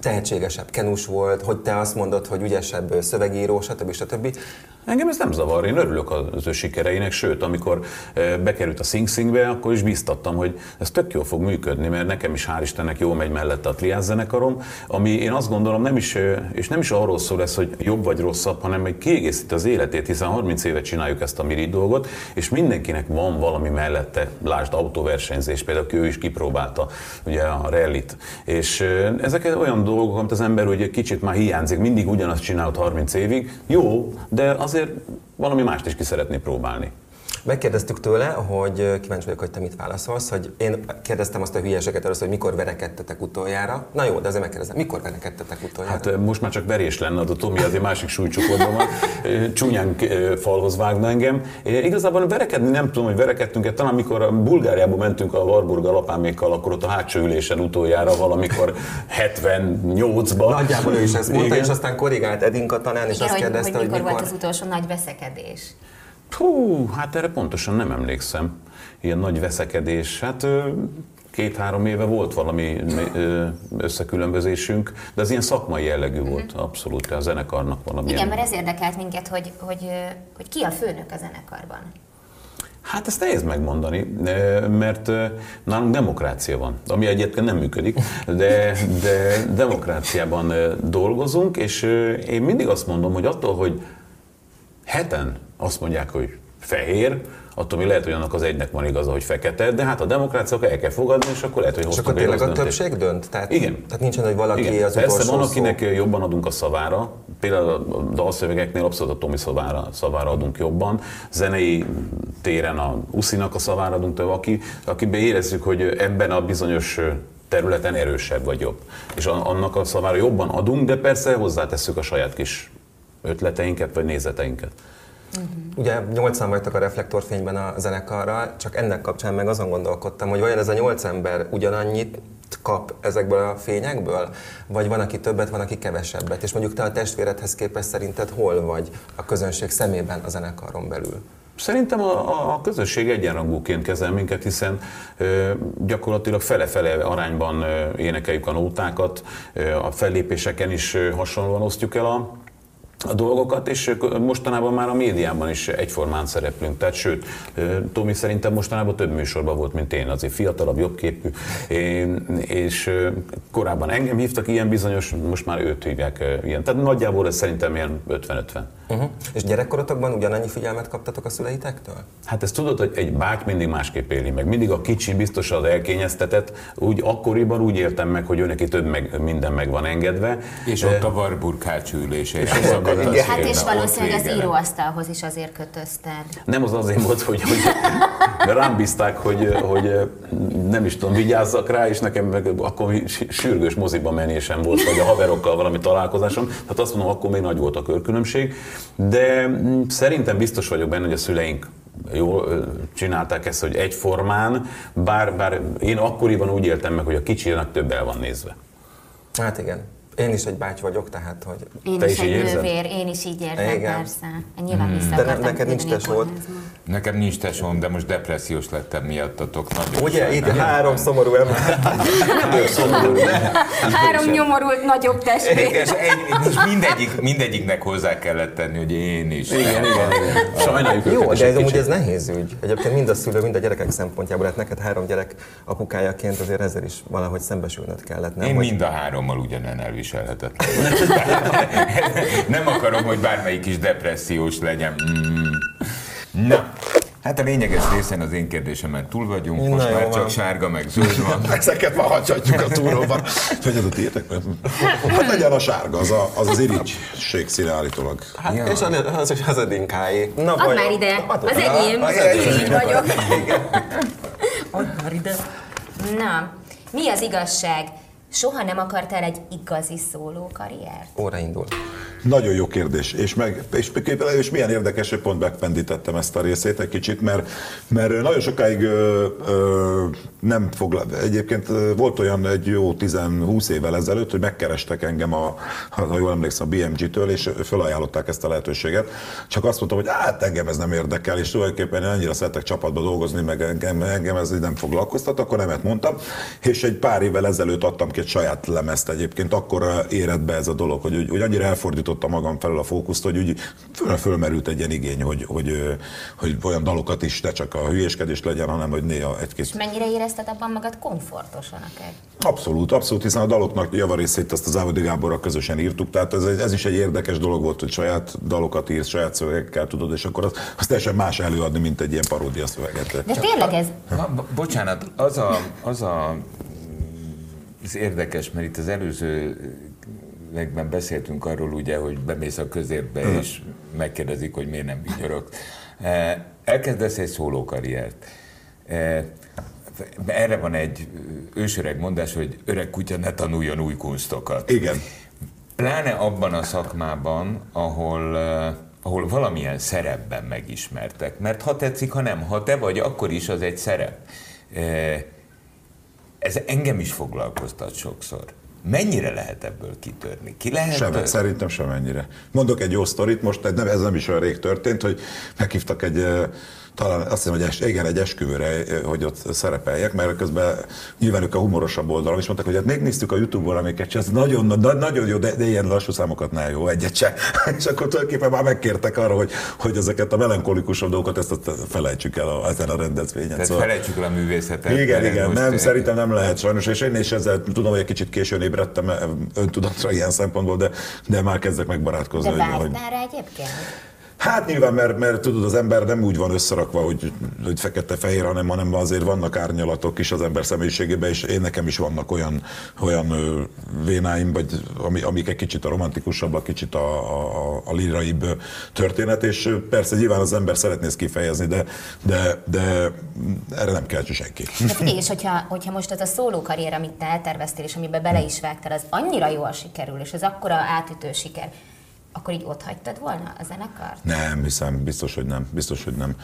Speaker 2: tehetségesebb kenus volt, hogy te azt mondod, hogy ügyesebb szövegíró, stb. stb.
Speaker 7: Engem ez nem zavar, én örülök az ő sikereinek, sőt, amikor eh, bekerült a Sing Singbe, akkor is biztattam, hogy ez tök jól fog működni, mert nekem is hál' Istennek jól megy mellette a triáz zenekarom, ami én azt gondolom nem is, eh, és nem is arról szól ez, hogy jobb vagy rosszabb, hanem hogy kiegészít az életét, hiszen 30 éve csináljuk ezt a miri dolgot, és mindenkinek van valami mellette, lásd autóversenyzés, például ő is kipróbálta ugye a rallit. És eh, ezek olyan dolgok, amit az ember ugye kicsit már hiányzik, mindig ugyanazt csinálod 30 évig, jó, de azért valami mást is ki szeretné próbálni.
Speaker 2: Megkérdeztük tőle, hogy kíváncsi vagyok, hogy te mit válaszolsz, hogy én kérdeztem azt a hülyeséget először, hogy mikor verekedtetek utoljára. Na jó, de azért megkérdezem, mikor verekedtetek utoljára?
Speaker 7: Hát most már csak verés lenne, a Tomi azért másik súlycsoportban van, csúnyán falhoz vágna engem. Igazából verekedni nem tudom, hogy verekedtünk-e, talán mikor a Bulgáriába mentünk a Warburg alapámékkal, akkor ott a hátsó ülésen utoljára valamikor 78-ban.
Speaker 2: Nagyjából ő is ezt mondta,
Speaker 7: Igen.
Speaker 2: és aztán korrigált Edinka tanán, és
Speaker 5: Igen,
Speaker 2: azt kérdezte,
Speaker 5: hogy
Speaker 2: hogy,
Speaker 5: mikor volt
Speaker 2: mikor...
Speaker 5: az utolsó nagy veszekedés.
Speaker 7: Hú, hát erre pontosan nem emlékszem. Ilyen nagy veszekedés. Hát két-három éve volt valami összekülönbözésünk, de az ilyen szakmai jellegű volt, abszolút, a zenekarnak valami.
Speaker 5: Igen, mert ez érdekelt minket, hogy, hogy, hogy ki a főnök a zenekarban.
Speaker 7: Hát ezt nehéz megmondani, mert nálunk demokrácia van, ami egyébként nem működik, de, de demokráciában dolgozunk, és én mindig azt mondom, hogy attól, hogy heten azt mondják, hogy fehér, attól még lehet, hogy annak az egynek van igaza, hogy fekete, de hát a demokrácia akkor el kell fogadni, és akkor lehet, hogy
Speaker 2: És
Speaker 7: hoztak
Speaker 2: akkor
Speaker 7: egy
Speaker 2: tényleg a
Speaker 7: döntést.
Speaker 2: többség dönt? Tehát,
Speaker 7: Igen.
Speaker 2: Tehát nincsen, hogy valaki
Speaker 7: Igen.
Speaker 2: az
Speaker 7: Persze van,
Speaker 2: szó.
Speaker 7: akinek jobban adunk a szavára, például a dalszövegeknél abszolút a Tomi szavára, szavára adunk jobban, zenei téren a Uszinak a szavára adunk több, aki, akiben érezzük, hogy ebben a bizonyos területen erősebb vagy jobb. És annak a szavára jobban adunk, de persze hozzátesszük a saját kis ötleteinket vagy nézeteinket.
Speaker 2: Ugye 80 vagytok a reflektorfényben a zenekarral, csak ennek kapcsán meg azon gondolkodtam, hogy vajon ez a 8 ember ugyanannyit kap ezekből a fényekből, vagy van, aki többet, van, aki kevesebbet, és mondjuk te a testvéredhez képest szerinted hol vagy a közönség szemében a zenekaron belül?
Speaker 7: Szerintem a, a, a közösség egyenrangúként kezel minket, hiszen ö, gyakorlatilag fele-fele arányban ö, énekeljük a nótákat, ö, a fellépéseken is ö, hasonlóan osztjuk el a, a dolgokat, és mostanában már a médiában is egyformán szereplünk. Tehát sőt, Tomi szerintem mostanában több műsorban volt, mint én, azért fiatalabb, jobbképű, én- és korábban engem hívtak ilyen bizonyos, most már őt hívják ilyen. Tehát nagyjából ez szerintem ilyen 50-50.
Speaker 2: Uh-huh. És gyerekkorotokban ugyanannyi figyelmet kaptatok a szüleitektől?
Speaker 7: Hát ezt tudod, hogy egy báty mindig másképp éli meg. Mindig a kicsi biztos az elkényeztetett. Úgy akkoriban úgy értem meg, hogy ő neki több meg, minden meg van engedve.
Speaker 3: És ott a varburkács ülése. És
Speaker 5: Hát és valószínűleg az íróasztalhoz is azért kötözted.
Speaker 7: Nem az azért volt, hogy, hogy [LAUGHS] rám bízták, hogy, hogy nem is tudom, vigyázzak rá, és nekem meg akkor sürgős moziba menésem volt, vagy a haverokkal valami találkozásom. Tehát azt mondom, akkor még nagy volt a körkülönbség. De mm, szerintem biztos vagyok benne, hogy a szüleink jól csinálták ezt, hogy egyformán, bár, bár én akkoriban úgy éltem meg, hogy a kicsinek több el van nézve.
Speaker 2: Hát igen. Én is egy báty vagyok, tehát hogy...
Speaker 5: Én
Speaker 7: Te
Speaker 5: is
Speaker 7: is
Speaker 5: egy
Speaker 7: így érzed?
Speaker 5: nővér, én is így érzem,
Speaker 2: Igen.
Speaker 5: persze. Nyilván vissza
Speaker 2: De ne- neked nincs tesód?
Speaker 3: Nekem nincs tesóm, de most depressziós lettem miattatok. Nagyon
Speaker 2: Ugye, itt három szomorú ember.
Speaker 5: Három nyomorult nagyobb testvér.
Speaker 3: És, egy, és mindegyik, mindegyiknek hozzá kellett tenni, hogy én is.
Speaker 7: Igen, igen, igen. Sajnáljuk
Speaker 2: Jó, de ez amúgy ez nehéz ügy. Egyébként mind a szülő, mind a gyerekek szempontjából, hát neked három gyerek apukájaként azért ezzel is valahogy szembesülnöd kellett, nem?
Speaker 3: Én mind a hárommal ugyanen elviselhetetlen. [LAUGHS] Nem akarom, hogy bármelyik is depressziós legyen. Mm. Na, hát a lényeges részen az én kérdésemen túl vagyunk,
Speaker 2: Na
Speaker 3: most
Speaker 2: jó
Speaker 3: már
Speaker 2: van.
Speaker 3: csak sárga meg zöld van. [LAUGHS]
Speaker 1: Ezeket már hagyhatjuk a túróban. Hogy a tiétek? Hát legyen a sárga, az a, az, az irigység színe állítólag.
Speaker 2: Hát, és az, az, az, az edinkáé. Na,
Speaker 5: Add
Speaker 2: vajon-
Speaker 5: már ide, az enyém,
Speaker 2: Az
Speaker 5: így vagyok. Add már ide. Na, mi az igazság? Soha nem akartál egy igazi szóló karriert?
Speaker 2: Óra indul.
Speaker 1: Nagyon jó kérdés, és, meg, és, és milyen érdekes, hogy pont megpendítettem ezt a részét egy kicsit, mert, mert nagyon sokáig ö, ö, nem foglal. Egyébként volt olyan egy jó 10-20 évvel ezelőtt, hogy megkerestek engem, a, ha jól emlékszem, a BMG-től, és felajánlották ezt a lehetőséget. Csak azt mondtam, hogy hát engem ez nem érdekel, és tulajdonképpen én annyira szeretek csapatba dolgozni, meg engem, engem ez így nem foglalkoztat, akkor nemet mondtam. És egy pár évvel ezelőtt adtam ki egy saját lemezt egyébként, akkor ö, érett be ez a dolog, hogy, hogy, hogy annyira elfordítottam magam felül a fókuszt, hogy úgy föl, fölmerült egy ilyen igény, hogy, hogy, ö, hogy olyan dalokat is, ne csak a hülyéskedés legyen, hanem hogy néha egy-két
Speaker 5: És mennyire érezted abban magad komfortosan akár?
Speaker 1: Abszolút, abszolút, hiszen a daloknak javarészét azt az Ávodi Gáborral közösen írtuk, tehát ez, egy- ez is egy érdekes dolog volt, hogy saját dalokat írsz, saját szövegekkel tudod, és akkor az, az teljesen más előadni, mint egy ilyen paródia szöveget.
Speaker 5: De tényleg ez,
Speaker 3: Na, bo- bocsánat, az a, az a az érdekes, mert itt az előző legben beszéltünk arról ugye, hogy bemész a közérbe és megkérdezik, hogy miért nem vigyorog. Elkezdesz egy szólókarriert. Eh, Erre van egy ősöreg mondás, hogy öreg kutya ne tanuljon új kunstokat.
Speaker 1: Igen.
Speaker 3: Pláne abban a szakmában, ahol, eh, ahol valamilyen szerepben megismertek. Mert ha tetszik, ha nem, ha te vagy, akkor is az egy szerep. Ez engem is foglalkoztat sokszor. Mennyire lehet ebből kitörni? Ki lehet
Speaker 1: Sem,
Speaker 3: törni?
Speaker 1: szerintem sem ennyire. Mondok egy jó sztorit, most egy- nem, ez nem is olyan rég történt, hogy meghívtak egy, talán azt hiszem, hogy es, igen, egy esküvőre, ö, hogy ott szerepeljek, mert közben nyilván ők a humorosabb oldalon is mondták, hogy hát megnéztük a Youtube-on, amiket csinálsz, nagyon, na, nagyon jó, de, de, ilyen lassú számokat ne jó, egyet se. [LAUGHS] És akkor tulajdonképpen már megkértek arra, hogy, hogy ezeket a melankolikusabb dolgokat, ezt, ezt felejtsük el a, ezen a rendezvényen.
Speaker 3: Tehát
Speaker 1: Szóval-
Speaker 3: felejtsük el a művészetet.
Speaker 1: igen, igen, nem,
Speaker 3: eh,
Speaker 1: szerintem nem lehet sajnos, és én is ezzel tudom, hogy egy kicsit későn ébredtem eh, öntudatra ilyen szempontból, de, de már kezdek megbarátkozni.
Speaker 5: de
Speaker 1: hogy, hogy,
Speaker 5: egyébként?
Speaker 1: Hát nyilván, mert, mert tudod, az ember nem úgy van összerakva, hogy, hogy fekete-fehér, hanem, hanem azért vannak árnyalatok is az ember személyiségében, és én nekem is vannak olyan, olyan vénáim, vagy ami, amik egy kicsit a romantikusabb, a kicsit a, a, a liraibb történet, és persze nyilván az ember szeretné ezt kifejezni, de, de, de erre nem kell senki.
Speaker 5: Figyelj, és hogyha, hogyha most ez a szóló karrier, amit te elterveztél, és amiben bele is vágtál, az annyira jól sikerül, és ez akkora átütő siker, akkor így ott hagytad volna a zenekart?
Speaker 1: Nem, hiszem, biztos, hogy nem. Biztos, hogy nem.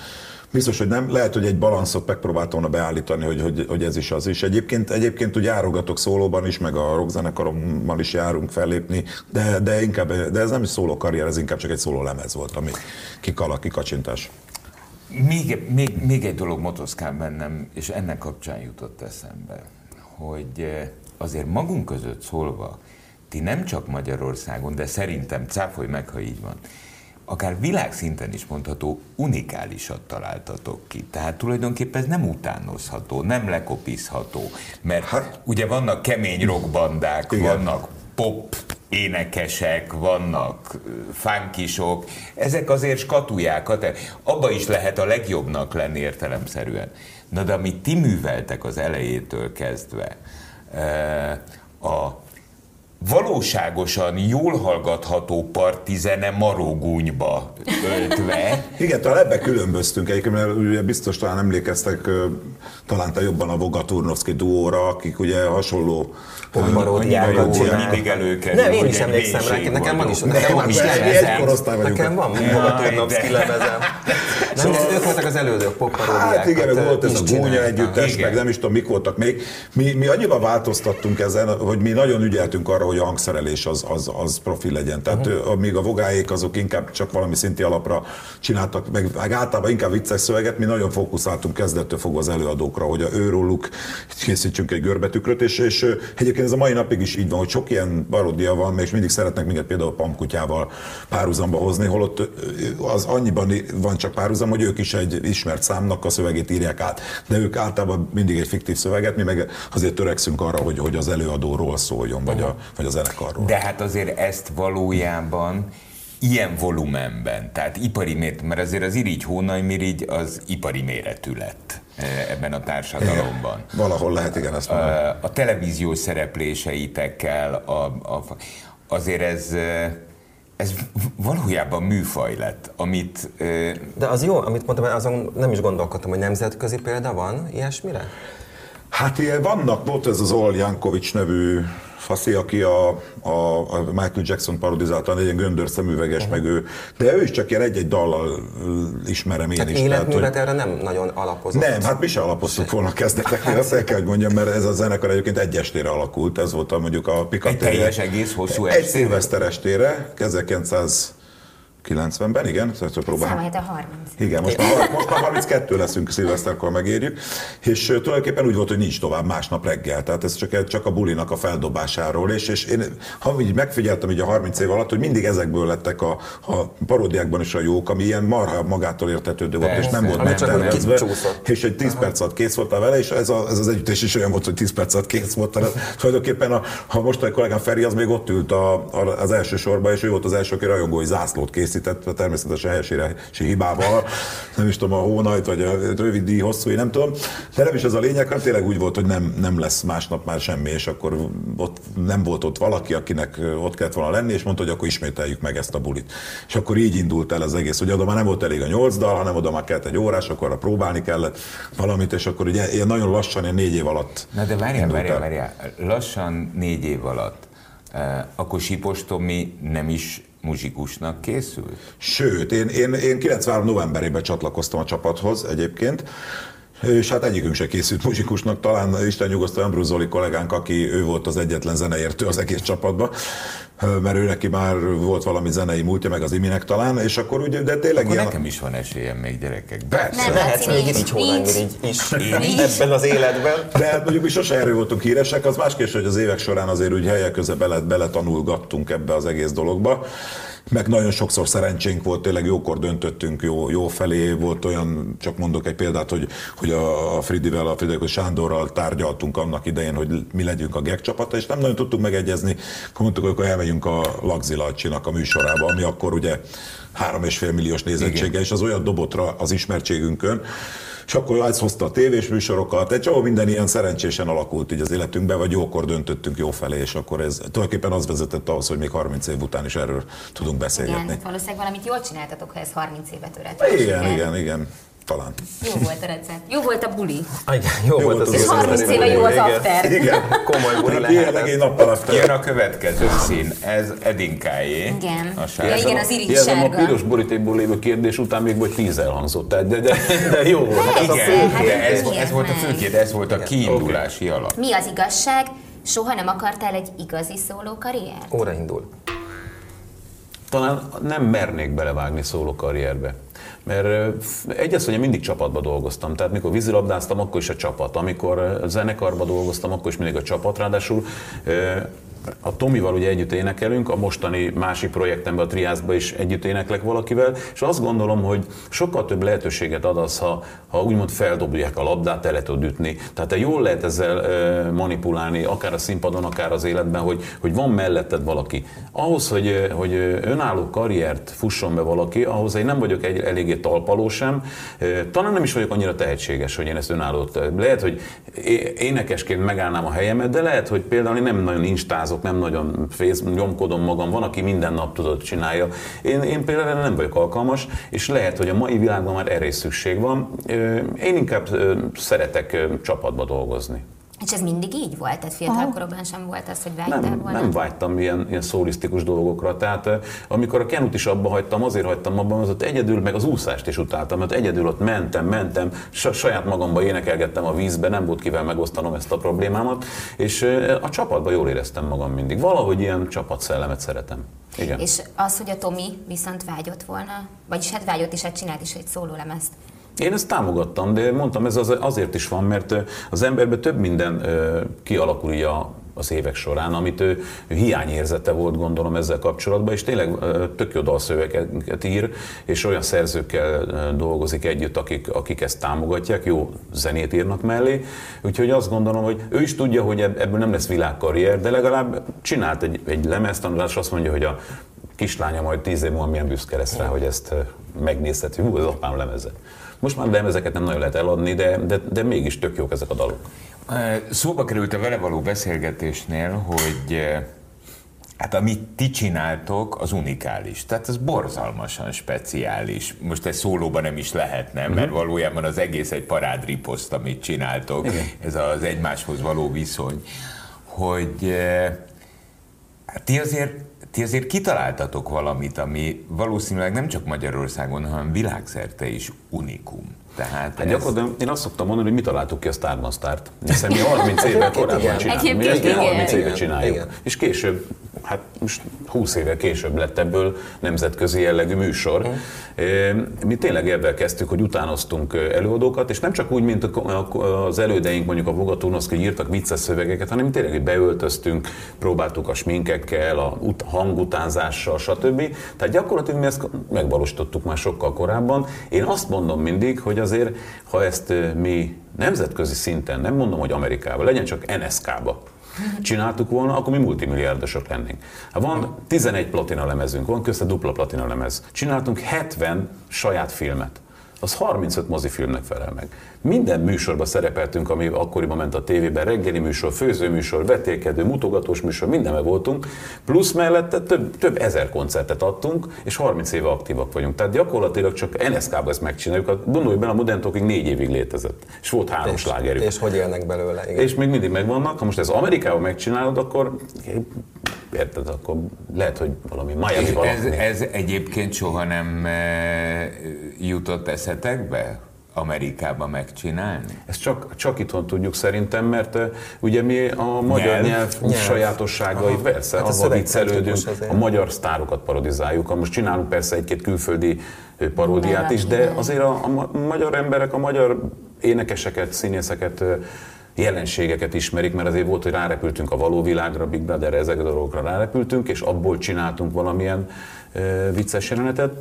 Speaker 1: Biztos, hogy nem. Lehet, hogy egy balanszot megpróbáltam volna beállítani, hogy, hogy, hogy ez is az is. Egyébként, egyébként úgy járogatok szólóban is, meg a rockzenekarommal is járunk fellépni, de, de inkább, de ez nem is szóló karrier, ez inkább csak egy szóló lemez volt, ami kikala, kikacsintás.
Speaker 3: Még, még, még egy dolog motoszkál bennem, és ennek kapcsán jutott eszembe, hogy eh, azért magunk között szólva, ti nem csak Magyarországon, de szerintem cáfolj meg, ha így van, akár világszinten is mondható, unikálisat találtatok ki. Tehát tulajdonképpen ez nem utánozható, nem lekopizható, mert hát, ugye vannak kemény rockbandák,
Speaker 1: Igen.
Speaker 3: vannak pop énekesek, vannak fánkisok, ezek azért skatulják, a te- abba is lehet a legjobbnak lenni értelemszerűen. Na de amit ti műveltek az elejétől kezdve, a valóságosan jól hallgatható partizene marogúnyba öltve,
Speaker 1: Igen, talán ebbe különböztünk egyébként, mert ugye biztos talán emlékeztek talán te jobban a Voga Turnovszki duóra, akik ugye hasonló
Speaker 2: Paródiákat
Speaker 3: annyira jó, hogy
Speaker 2: csinál.
Speaker 3: mindig előkerül,
Speaker 2: Nem, én is emlékszem rá,
Speaker 3: mélység
Speaker 2: nekem van is, nekem van is lemezem. Nekem van
Speaker 3: Jaj,
Speaker 2: Bogatornovszki
Speaker 3: de.
Speaker 2: lemezem. Nem, de ők voltak az elődők, popparódiákat
Speaker 1: Hát igen, meg volt ez a gúnya együttes,
Speaker 3: Igen.
Speaker 1: meg nem is tudom, mik voltak még. Mi, mi annyiban változtattunk ezen, hogy mi nagyon ügyeltünk arra, hogy a hangszerelés az, az, az profi legyen. Tehát uh-huh. amíg a vogáék azok inkább csak valami szinti alapra csináltak, meg, meg általában inkább vicces szöveget, mi nagyon fókuszáltunk kezdettől fogva az előadókra, hogy a őróluk készítsünk egy görbetükröt, és, és egyébként ez a mai napig is így van, hogy sok ilyen paródia van, és mindig szeretnek minket például a pamkutyával párhuzamba hozni, holott az annyiban van csak párhuzam, hogy ők is egy ismert számnak a szövegét írják át. De ők általában mindig egy fiktív szöveget, mi meg azért törekszünk arra, hogy, hogy az előadóról szóljon, vagy a, vagy a zenekarról.
Speaker 3: De hát azért ezt valójában ilyen volumenben, tehát ipari méret, mert azért az irigy hónajmirigy az ipari méretű lett eh, ebben a társadalomban.
Speaker 1: Valahol lehet, igen, ezt mondani.
Speaker 3: A, a televíziós szerepléseitekkel, a, a, azért ez, eh, ez valójában műfaj lett, amit eh,
Speaker 2: De az jó, amit mondtam, mert azon nem is gondolkodtam, hogy nemzetközi példa van ilyesmire?
Speaker 1: Hát ilyen vannak, volt ez az Ol Jankovics nevű faszi, aki a, a, a Michael Jackson parodizálta, egy ilyen göndör szemüveges, meg ő, de ő is csak ilyen egy-egy dallal ismerem én
Speaker 2: Tehát
Speaker 1: is.
Speaker 2: életművet
Speaker 1: hogy
Speaker 2: erre nem nagyon alapozott.
Speaker 1: nem, hát mi se alapoztuk volna kezdeteknél, azt el kell, hogy mondjam, mert ez a zenekar egyébként egy estére alakult, ez volt a, mondjuk a Piccadilly.
Speaker 3: teljes, egész hosszú
Speaker 1: Egy
Speaker 3: estére?
Speaker 1: szilveszter estére, 1990-ben, igen, szóval próbálom.
Speaker 5: Számolhat a 30.
Speaker 1: Igen, most már, most már 32 leszünk szilveszterkor megérjük, és tulajdonképpen úgy volt, hogy nincs tovább másnap reggel, tehát ez csak, csak a bulinak a feldobásáról, és, és én ha így megfigyeltem így a 30 év alatt, hogy mindig ezekből lettek a, a paródiákban is a jók, ami ilyen marha magától értetődő volt, és nem volt
Speaker 2: úgy
Speaker 1: megtervezve, és egy 10 perc alatt kész voltál vele, és ez, a, ez az együttes is olyan volt, hogy 10 perc alatt kész volt. Tehát tulajdonképpen a, ha most a kollégám Feri, az még ott ült a, a, az első sorban, és ő volt az első, aki rajongói zászlót készített, természetesen helyesírási hibával, nem is tudom, a hónajt, vagy a rövid díj, hosszú, én nem tudom, de nem is ez a lényeg, hanem tényleg úgy volt, hogy nem, nem lesz másnap már semmi, és akkor ott nem volt ott valaki, akinek ott kellett volna lenni, és mondta, hogy akkor ismételjük meg ezt a bulit. És akkor így indult el az egész, hogy oda már nem volt elég a nyolc dal, hanem oda már kellett egy órás, akkor próbálni kellett valamit, és akkor ugye ilyen nagyon lassan, ilyen négy év alatt.
Speaker 3: Na de várjál, várjál, várjál. Lassan négy év alatt. eh, Akkor Sipos Tomi nem is muzsikusnak készült?
Speaker 1: Sőt, én, én, én 93 novemberében csatlakoztam a csapathoz egyébként, és hát egyikünk se készült muzsikusnak, talán Isten nyugosztó Ambrus Zoli kollégánk, aki ő volt az egyetlen zeneértő az egész csapatban, mert ő neki már volt valami zenei múltja, meg az Iminek talán, és akkor ugye, de tényleg
Speaker 3: Akkor
Speaker 1: ilyen...
Speaker 3: nekem is van esélyem még gyerekek. Persze.
Speaker 5: Nem,
Speaker 2: Lehet
Speaker 5: Laci,
Speaker 2: még így hónajmirigy is
Speaker 3: Én is.
Speaker 2: ebben az életben.
Speaker 1: De hát mondjuk mi sose erről voltunk híresek, az másképp, hogy az évek során azért úgy helyek köze bele, beletanulgattunk ebbe az egész dologba. Meg nagyon sokszor szerencsénk volt, tényleg jókor döntöttünk jó, jó felé. Volt olyan, csak mondok egy példát, hogy, hogy a Fridivel, a Friderikus Sándorral tárgyaltunk annak idején, hogy mi legyünk a GEG csapata, és nem nagyon tudtuk megegyezni. Akkor mondtuk, hogy akkor elmegyünk a Lagzi Lajcsinak a műsorába, ami akkor ugye három és fél milliós nézettsége, és az olyan dobott rá az ismertségünkön, és akkor ez hozta a tévés műsorokat, egy csomó minden ilyen szerencsésen alakult így az életünkben, vagy jókor döntöttünk jó felé, és akkor ez tulajdonképpen az vezetett ahhoz, hogy még 30 év után is erről tudunk
Speaker 5: Igen,
Speaker 1: beszélgetni.
Speaker 5: hát valószínűleg valamit jól csináltatok, ha ez 30 évet öret.
Speaker 1: Igen, igen, igen, talán.
Speaker 5: Jó volt a recept. Jó volt a buli.
Speaker 2: Ah, igen, jó,
Speaker 1: Jó
Speaker 2: volt
Speaker 1: volt
Speaker 2: az
Speaker 1: az
Speaker 5: És 30 éve jó az after.
Speaker 1: Igen.
Speaker 2: Komoly buli
Speaker 1: Hát
Speaker 2: lehetett.
Speaker 1: nappal after.
Speaker 3: Jön a következő szín, ez Edinkájé.
Speaker 5: Igen.
Speaker 3: A
Speaker 5: Ja,
Speaker 3: sárga.
Speaker 5: igen, az irigy
Speaker 7: Jelzem, a piros borítékból lévő kérdés után még vagy tíz elhangzott, tehát de, de, de jó volt. Hát
Speaker 3: Igen,
Speaker 5: Hát
Speaker 3: de ez, ez volt a főkérdés, ez volt a kiindulási alap.
Speaker 5: Mi az igazság? Soha nem akartál egy igazi szóló karriert?
Speaker 2: Óra indul.
Speaker 7: talán nem mernék belevágni szóló karrierbe. Mert ö, f- egy az, hogy én mindig csapatba dolgoztam, tehát mikor vízilabdáztam, akkor is a csapat. Amikor ö, zenekarba dolgoztam, akkor is mindig a csapat. Ráadásul a Tomival ugye együtt énekelünk, a mostani másik projektemben, a Triászban is együtt éneklek valakivel, és azt gondolom, hogy sokkal több lehetőséget ad az, ha, ha úgymond feldobják a labdát, el tud ütni. Tehát te jól lehet ezzel manipulálni, akár a színpadon, akár az életben, hogy, hogy van melletted valaki. Ahhoz, hogy, hogy önálló karriert fusson be valaki, ahhoz én nem vagyok egy, eléggé talpaló sem, talán nem is vagyok annyira tehetséges, hogy én ezt önállót. Lehet, hogy énekesként megállnám a helyemet, de lehet, hogy például én nem nagyon instázok, nem nagyon fész, nyomkodom magam, van, aki minden nap tudod csinálja. Én, én például nem vagyok alkalmas, és lehet, hogy a mai világban már erre is szükség van. Én inkább szeretek csapatba dolgozni.
Speaker 5: És ez mindig így volt? Tehát fiatalkoromban sem volt az, hogy vágytál
Speaker 7: nem,
Speaker 5: volna?
Speaker 7: Nem vágytam ilyen, ilyen szólisztikus dolgokra. Tehát amikor a kenut is abba hagytam, azért hagytam abban, mert ott egyedül, meg az úszást is utáltam, mert egyedül ott mentem, mentem, saját magamba énekelgettem a vízbe, nem volt kivel megosztanom ezt a problémámat, és a csapatban jól éreztem magam mindig. Valahogy ilyen csapatszellemet szeretem. Igen.
Speaker 5: És az, hogy a Tomi viszont vágyott volna, vagyis hát vágyott és hát csinált is egy szólólemezt,
Speaker 7: én ezt támogattam, de mondtam, ez az, azért is van, mert az emberben több minden kialakul az évek során, amit ő, ő hiányérzete volt, gondolom ezzel kapcsolatban, és tényleg tök jó dalszövegeket ír, és olyan szerzőkkel dolgozik együtt, akik, akik ezt támogatják, jó zenét írnak mellé. Úgyhogy azt gondolom, hogy ő is tudja, hogy ebből nem lesz világkarrier, de legalább csinált egy, egy lemezt, és azt mondja, hogy a kislánya majd tíz év múlva milyen büszke lesz rá, hogy ezt megnézheti, hú, az apám lemeze. Most már lemezeket nem nagyon lehet eladni, de, de, de mégis tök jók ezek a dalok.
Speaker 3: Szóba került a vele való beszélgetésnél, hogy Hát amit ti csináltok, az unikális. Tehát ez borzalmasan speciális. Most ez szólóban nem is lehetne, mert uh-huh. valójában az egész egy parádriposzt, amit csináltok. Igen. Ez az egymáshoz való viszony. Hogy hát ti azért ti azért kitaláltatok valamit, ami valószínűleg nem csak Magyarországon, hanem világszerte is unikum.
Speaker 7: Tehát hát ez... gyakorlatilag én azt szoktam mondani, hogy mi találtuk ki a Starmastart, hiszen mi 30 [LAUGHS] évvel korábban csinálunk. Mi ezt 30 éve csináljuk. Igen. És később, hát most 20 évvel később lett ebből nemzetközi jellegű műsor. Mm. Mi tényleg ebben kezdtük, hogy utánoztunk előadókat, és nem csak úgy, mint az elődeink, mondjuk a Voga Turnoszki írtak vicces szövegeket, hanem tényleg hogy beöltöztünk, próbáltuk a sminkekkel, a hangutánzással, stb. Tehát gyakorlatilag mi ezt megvalósítottuk már sokkal korábban. Én azt mondom mindig, hogy azért, ha ezt mi nemzetközi szinten, nem mondom, hogy Amerikában, legyen csak NSK-ba, csináltuk volna, akkor mi multimilliárdosok lennénk. Ha van 11 platina lemezünk, van közte dupla platina lemez. Csináltunk 70 saját filmet. Az 35 mozifilmnek felel meg. Minden műsorban szerepeltünk, ami akkoriban ment a tévében, reggeli műsor, főzőműsor, vetélkedő, mutogatós műsor, mindenben voltunk, plusz mellette több, több ezer koncertet adtunk, és 30 éve aktívak vagyunk. Tehát gyakorlatilag csak NSZK-ban ezt megcsináljuk. Gondolj bele, a Modern Talking négy évig létezett, és volt három és, slágerük.
Speaker 2: És hogy élnek belőle, igen.
Speaker 7: És még mindig megvannak. Ha most ez Amerikában megcsinálod, akkor érted, akkor lehet, hogy valami Miami
Speaker 3: ez, ez egyébként soha nem e, jutott eszetekbe? Amerikában megcsinálni?
Speaker 7: Ezt csak, csak itthon tudjuk szerintem, mert uh, ugye mi a magyar nyelv, nyelv, nyelv. sajátosságai, Aha. persze, hát a viccelődünk, a magyar sztárokat parodizáljuk, most csinálunk persze egy-két külföldi paródiát is, de azért a, a magyar emberek, a magyar énekeseket, színészeket jelenségeket ismerik, mert azért volt, hogy rárepültünk a való világra, Big Brother, ezekre a dolgokra rárepültünk, és abból csináltunk valamilyen uh, vicces jelenetet.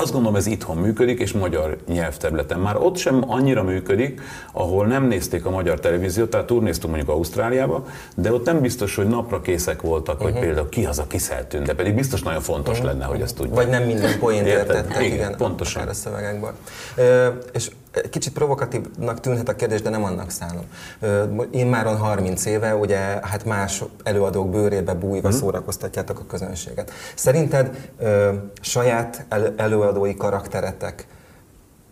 Speaker 7: Azt gondolom, ez itthon működik, és magyar nyelvterületen. Már ott sem annyira működik, ahol nem nézték a magyar televíziót, tehát turnéztunk mondjuk Ausztráliába, de ott nem biztos, hogy napra készek voltak, uh-huh. hogy például ki az, aki szeltűnt, de pedig biztos nagyon fontos uh-huh. lenne, hogy ezt tudjuk.
Speaker 2: Vagy nem minden poént értettek,
Speaker 7: igen, igen, pontosan.
Speaker 2: a szövegekből. Ö, és Kicsit provokatívnak tűnhet a kérdés, de nem annak szánom. Én már 30 éve, ugye, hát más előadók bőrébe bújva mm. szórakoztatjátok a közönséget. Szerinted ö, saját el, előadói karakteretek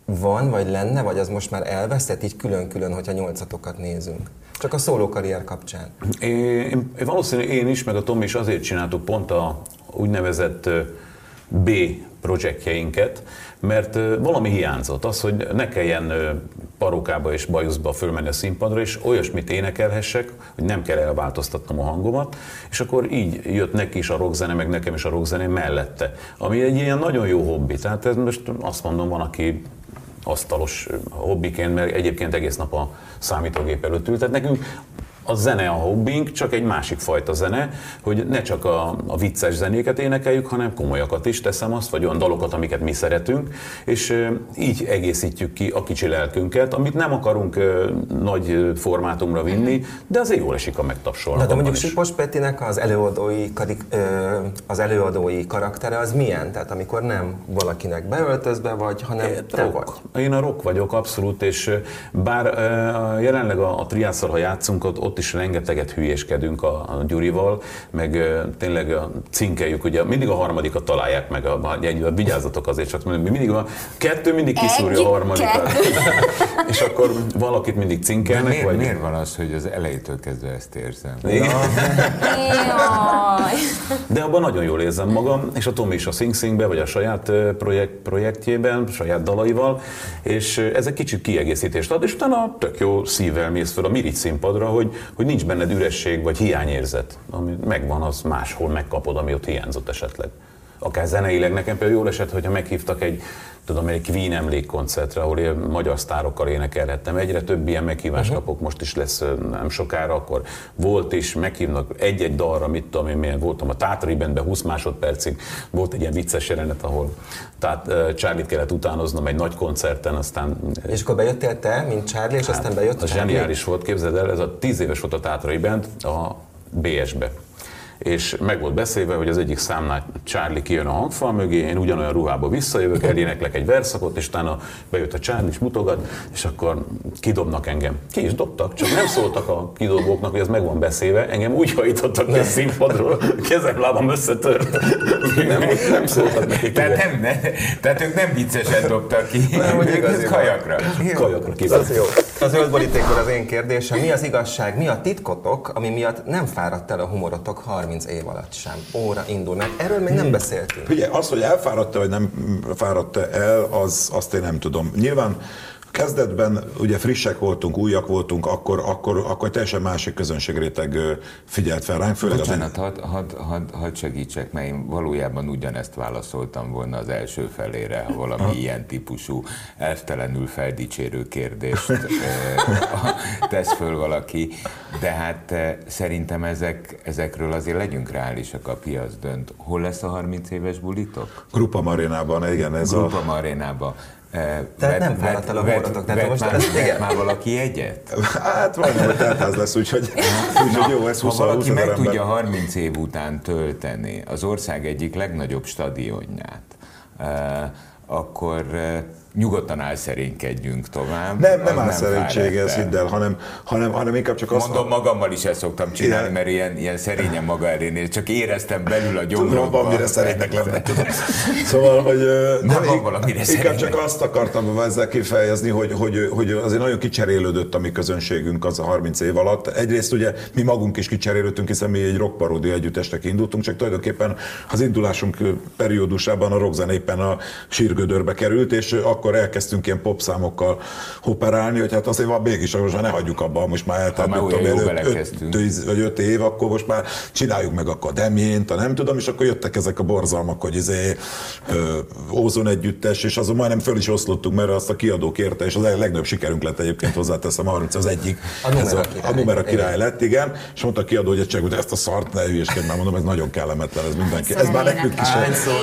Speaker 2: van, vagy lenne, vagy az most már elveszett így külön-külön, hogyha nyolcatokat nézünk? Csak a szóló karrier kapcsán.
Speaker 7: Én, én, valószínűleg én is, meg a Tom is azért csináltuk pont a úgynevezett B projektjeinket, mert valami hiányzott. Az, hogy ne kelljen parókába és bajuszba fölmenni a színpadra, és olyasmit énekelhessek, hogy nem kell elváltoztatnom a hangomat, és akkor így jött neki is a rockzene, meg nekem is a rockzene mellette, ami egy ilyen nagyon jó hobbi. Tehát ez most azt mondom, van, aki asztalos hobbiként, mert egyébként egész nap a számítógép előtt ült. Tehát nekünk a zene a hobbink, csak egy másik fajta zene, hogy ne csak a, a vicces zenéket énekeljük, hanem komolyakat is teszem azt, vagy olyan dalokat, amiket mi szeretünk, és így egészítjük ki a kicsi lelkünket, amit nem akarunk nagy formátumra vinni, de azért jól esik a megtapsolni.
Speaker 2: Na, de mondjuk Sipos Petinek az előadói, karik, az előadói karaktere az milyen? Tehát amikor nem valakinek beöltözve vagy, hanem te vagy.
Speaker 7: rock. Én a rock vagyok abszolút, és bár jelenleg a, a triászal, ha játszunk, ott, ott is rengeteget hülyéskedünk a, a Gyurival, meg ö, tényleg a cinkeljük, ugye mindig a harmadikat találják meg, a, a, a vigyázzatok azért, csak mi mindig a kettő mindig kiszúrja
Speaker 5: Egy,
Speaker 7: a harmadikat. [LAUGHS] és akkor valakit mindig
Speaker 3: De
Speaker 7: cinkelnek,
Speaker 3: miért,
Speaker 7: vagy...
Speaker 3: miért van az, hogy az elejétől kezdve ezt érzem?
Speaker 7: Igen. De abban nagyon jól érzem magam, és a Tomi is a Sing Singbe, vagy a saját projekt, projektjében, saját dalaival, és ez egy kicsit kiegészítést ad, és utána tök jó szívvel mész fel a Mirigy színpadra, hogy, hogy nincs benned üresség vagy hiányérzet, ami megvan, az máshol megkapod, ami ott hiányzott esetleg. Akár zeneileg, nekem például jól esett, hogyha meghívtak egy tudom, egy Queen emlékkoncertre, ahol én magyar sztárokkal énekelhettem. Egyre több ilyen meghívást uh-huh. kapok, most is lesz nem sokára, akkor volt is, meghívnak egy-egy dalra, mit tudom én, milyen voltam a Tátrai Bandben 20 másodpercig, volt egy ilyen vicces jelenet, ahol tehát Charlie-t kellett utánoznom egy nagy koncerten, aztán
Speaker 2: És akkor bejöttél te, mint Charlie, és aztán bejött
Speaker 7: az
Speaker 2: Charlie?
Speaker 7: zseniális volt, képzeld el, ez a 10 éves volt a Tátrai Band a BS-be. És meg volt beszélve, hogy az egyik számnál Charlie kijön a hangfal mögé, én ugyanolyan ruhába visszajövök, eléneklek egy verszakot, és utána bejött a Charlie, és mutogat, és akkor kidobnak engem. Ki is dobtak, csak nem szóltak a kidobóknak, hogy ez meg van beszélve, engem úgy hajtottak ki a színpadról, kezem, lábam összetört. Nem, nem szóltak nekik.
Speaker 3: Tehát, nem, ne, tehát ők nem viccesen dobtak ki,
Speaker 2: Nem, hogy igazi
Speaker 3: kajakra.
Speaker 7: Kajakra
Speaker 2: Az
Speaker 7: kizett.
Speaker 2: jó. A zöld borítékból az én kérdésem, mi az igazság, mi a titkotok, ami miatt nem fáradt el a humorotok 30 év alatt sem? Óra indul, mert erről még nem beszéltünk.
Speaker 1: Ugye az, hogy elfáradt vagy nem fáradt el, az, azt én nem tudom. Nyilván kezdetben ugye frissek voltunk, újak voltunk, akkor, akkor, akkor teljesen másik közönségréteg figyelt fel ránk, főleg az
Speaker 3: Bocsánat, hadd had, had, had segítsek, mert én valójában ugyanezt válaszoltam volna az első felére, ha valami ilyen típusú elvtelenül feldicsérő kérdést [LAUGHS] tesz föl valaki, de hát szerintem ezek, ezekről azért legyünk reálisak, a piac dönt. Hol lesz a 30 éves bulitok?
Speaker 1: Grupa Marénában, igen, ez a...
Speaker 3: Grupa Arénába. Eh,
Speaker 2: Tehát nem fáradt el a humorotok, tehát most
Speaker 3: már,
Speaker 2: ezt-
Speaker 3: vett
Speaker 2: igen.
Speaker 3: már valaki egyet?
Speaker 1: Hát majdnem, hogy teltház lesz, úgyhogy, [LAUGHS] úgyhogy jó, ez
Speaker 3: Ha
Speaker 1: 20
Speaker 3: valaki
Speaker 1: 20
Speaker 3: meg tudja
Speaker 1: ember.
Speaker 3: 30 év után tölteni az ország egyik legnagyobb stadionját, eh, akkor eh, nyugodtan álszerénykedjünk tovább.
Speaker 1: Nem, nem áll szerénység
Speaker 3: fáradt
Speaker 1: ez, hidd el, hanem, hanem, hanem inkább csak azt...
Speaker 3: Mondom, magammal is ezt szoktam csinálni,
Speaker 1: Igen.
Speaker 3: mert ilyen, ilyen szerényen maga elé. Csak éreztem belül a
Speaker 1: Tudom,
Speaker 3: gyomromban.
Speaker 1: van mire szerénynek lenni, [LAUGHS] tudom. Szóval, hogy
Speaker 3: van
Speaker 1: ig-
Speaker 3: valamire
Speaker 1: inkább csak azt akartam ezzel kifejezni, hogy, hogy, hogy azért nagyon kicserélődött a mi közönségünk az a 30 év alatt. Egyrészt ugye mi magunk is kicserélődtünk, hiszen mi egy rockparódia együttesnek indultunk, csak tulajdonképpen az indulásunk periódusában a rockzene éppen a sírgödörbe került, és akkor elkezdtünk ilyen popszámokkal operálni, hogy hát azért van mégis, most már ne hagyjuk abba, most már eltelt, nem tudom, öt- öt- vagy öt év, akkor most már csináljuk meg akkor Demjént, a nem tudom, és akkor jöttek ezek a borzalmak, hogy izé, ö, Ózon együttes, és azon majdnem föl is oszlottunk, mert azt a kiadó kérte, és az a legnagyobb sikerünk lett egyébként hozzáteszem, a 30 az egyik.
Speaker 2: A Numera
Speaker 1: Ez a,
Speaker 2: király.
Speaker 1: a numera király lett, igen, és mondta a kiadó, hogy csak ezt a szart ne hülyeskedj, már mondom, ez nagyon kellemetlen, ez mindenki. Ez már nekünk is.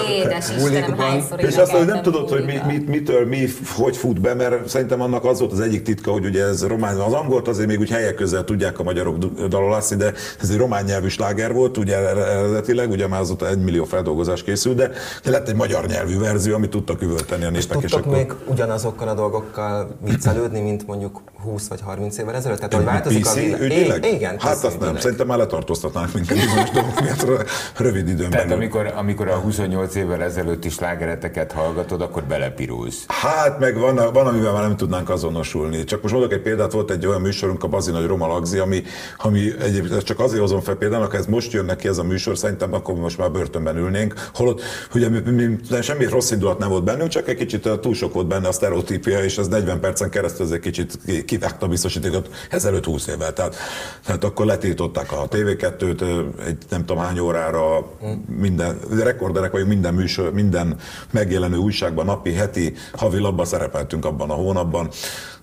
Speaker 5: Édes Istenem,
Speaker 2: bulikban.
Speaker 5: hányszor
Speaker 1: És azt, hogy nem tudod, hogy mi, mit, mitől, mi, hogy fut be, mert szerintem annak az volt az egyik titka, hogy ugye ez román, az angolt azért még úgy helyek közel tudják a magyarok dalolászni, de ez egy román nyelvű sláger volt, ugye eredetileg, ugye már azóta egy millió feldolgozás készült, de, de lett egy magyar nyelvű verzió, amit tudtak üvölteni a népek, és,
Speaker 2: Tudtok
Speaker 1: akkor...
Speaker 2: még ugyanazokkal a dolgokkal viccelődni, mint mondjuk 20 vagy 30 évvel ezelőtt? Tehát, hogy változik
Speaker 1: PC
Speaker 2: a világ?
Speaker 1: ügyileg?
Speaker 2: Igen,
Speaker 1: Hát azt nem,
Speaker 2: ügyileg.
Speaker 1: szerintem már letartóztatnánk minket bizonyos dolgok miatt rö- rövid időn
Speaker 3: Tehát
Speaker 1: belül.
Speaker 3: amikor, amikor a 28 évvel ezelőtti slágereteket hallgatod, akkor belepirulsz.
Speaker 1: Hát meg van, van, amivel már nem tudnánk azonosulni. Csak most mondok egy példát, volt egy olyan műsorunk, a Bazi Nagy Roma Lagzi, ami, ami egyébként csak azért hozom fel példának, ha ez most jön neki ez a műsor, szerintem akkor most már börtönben ülnénk. Holott ugye mi, mi, mi, semmi rossz indulat nem volt bennünk, csak egy kicsit uh, túl sok volt benne a sztereotípia, és ez 40 percen keresztül ez egy kicsit ki- kivágta a biztosítékot ezelőtt 20 évvel. Tehát, tehát akkor letiltották a TV2-t ö, egy nem tudom hány órára, minden, rekorderek vagyunk minden műsor, minden megjelenő újságban, napi, heti, havilapban szerepeltünk abban a hónapban.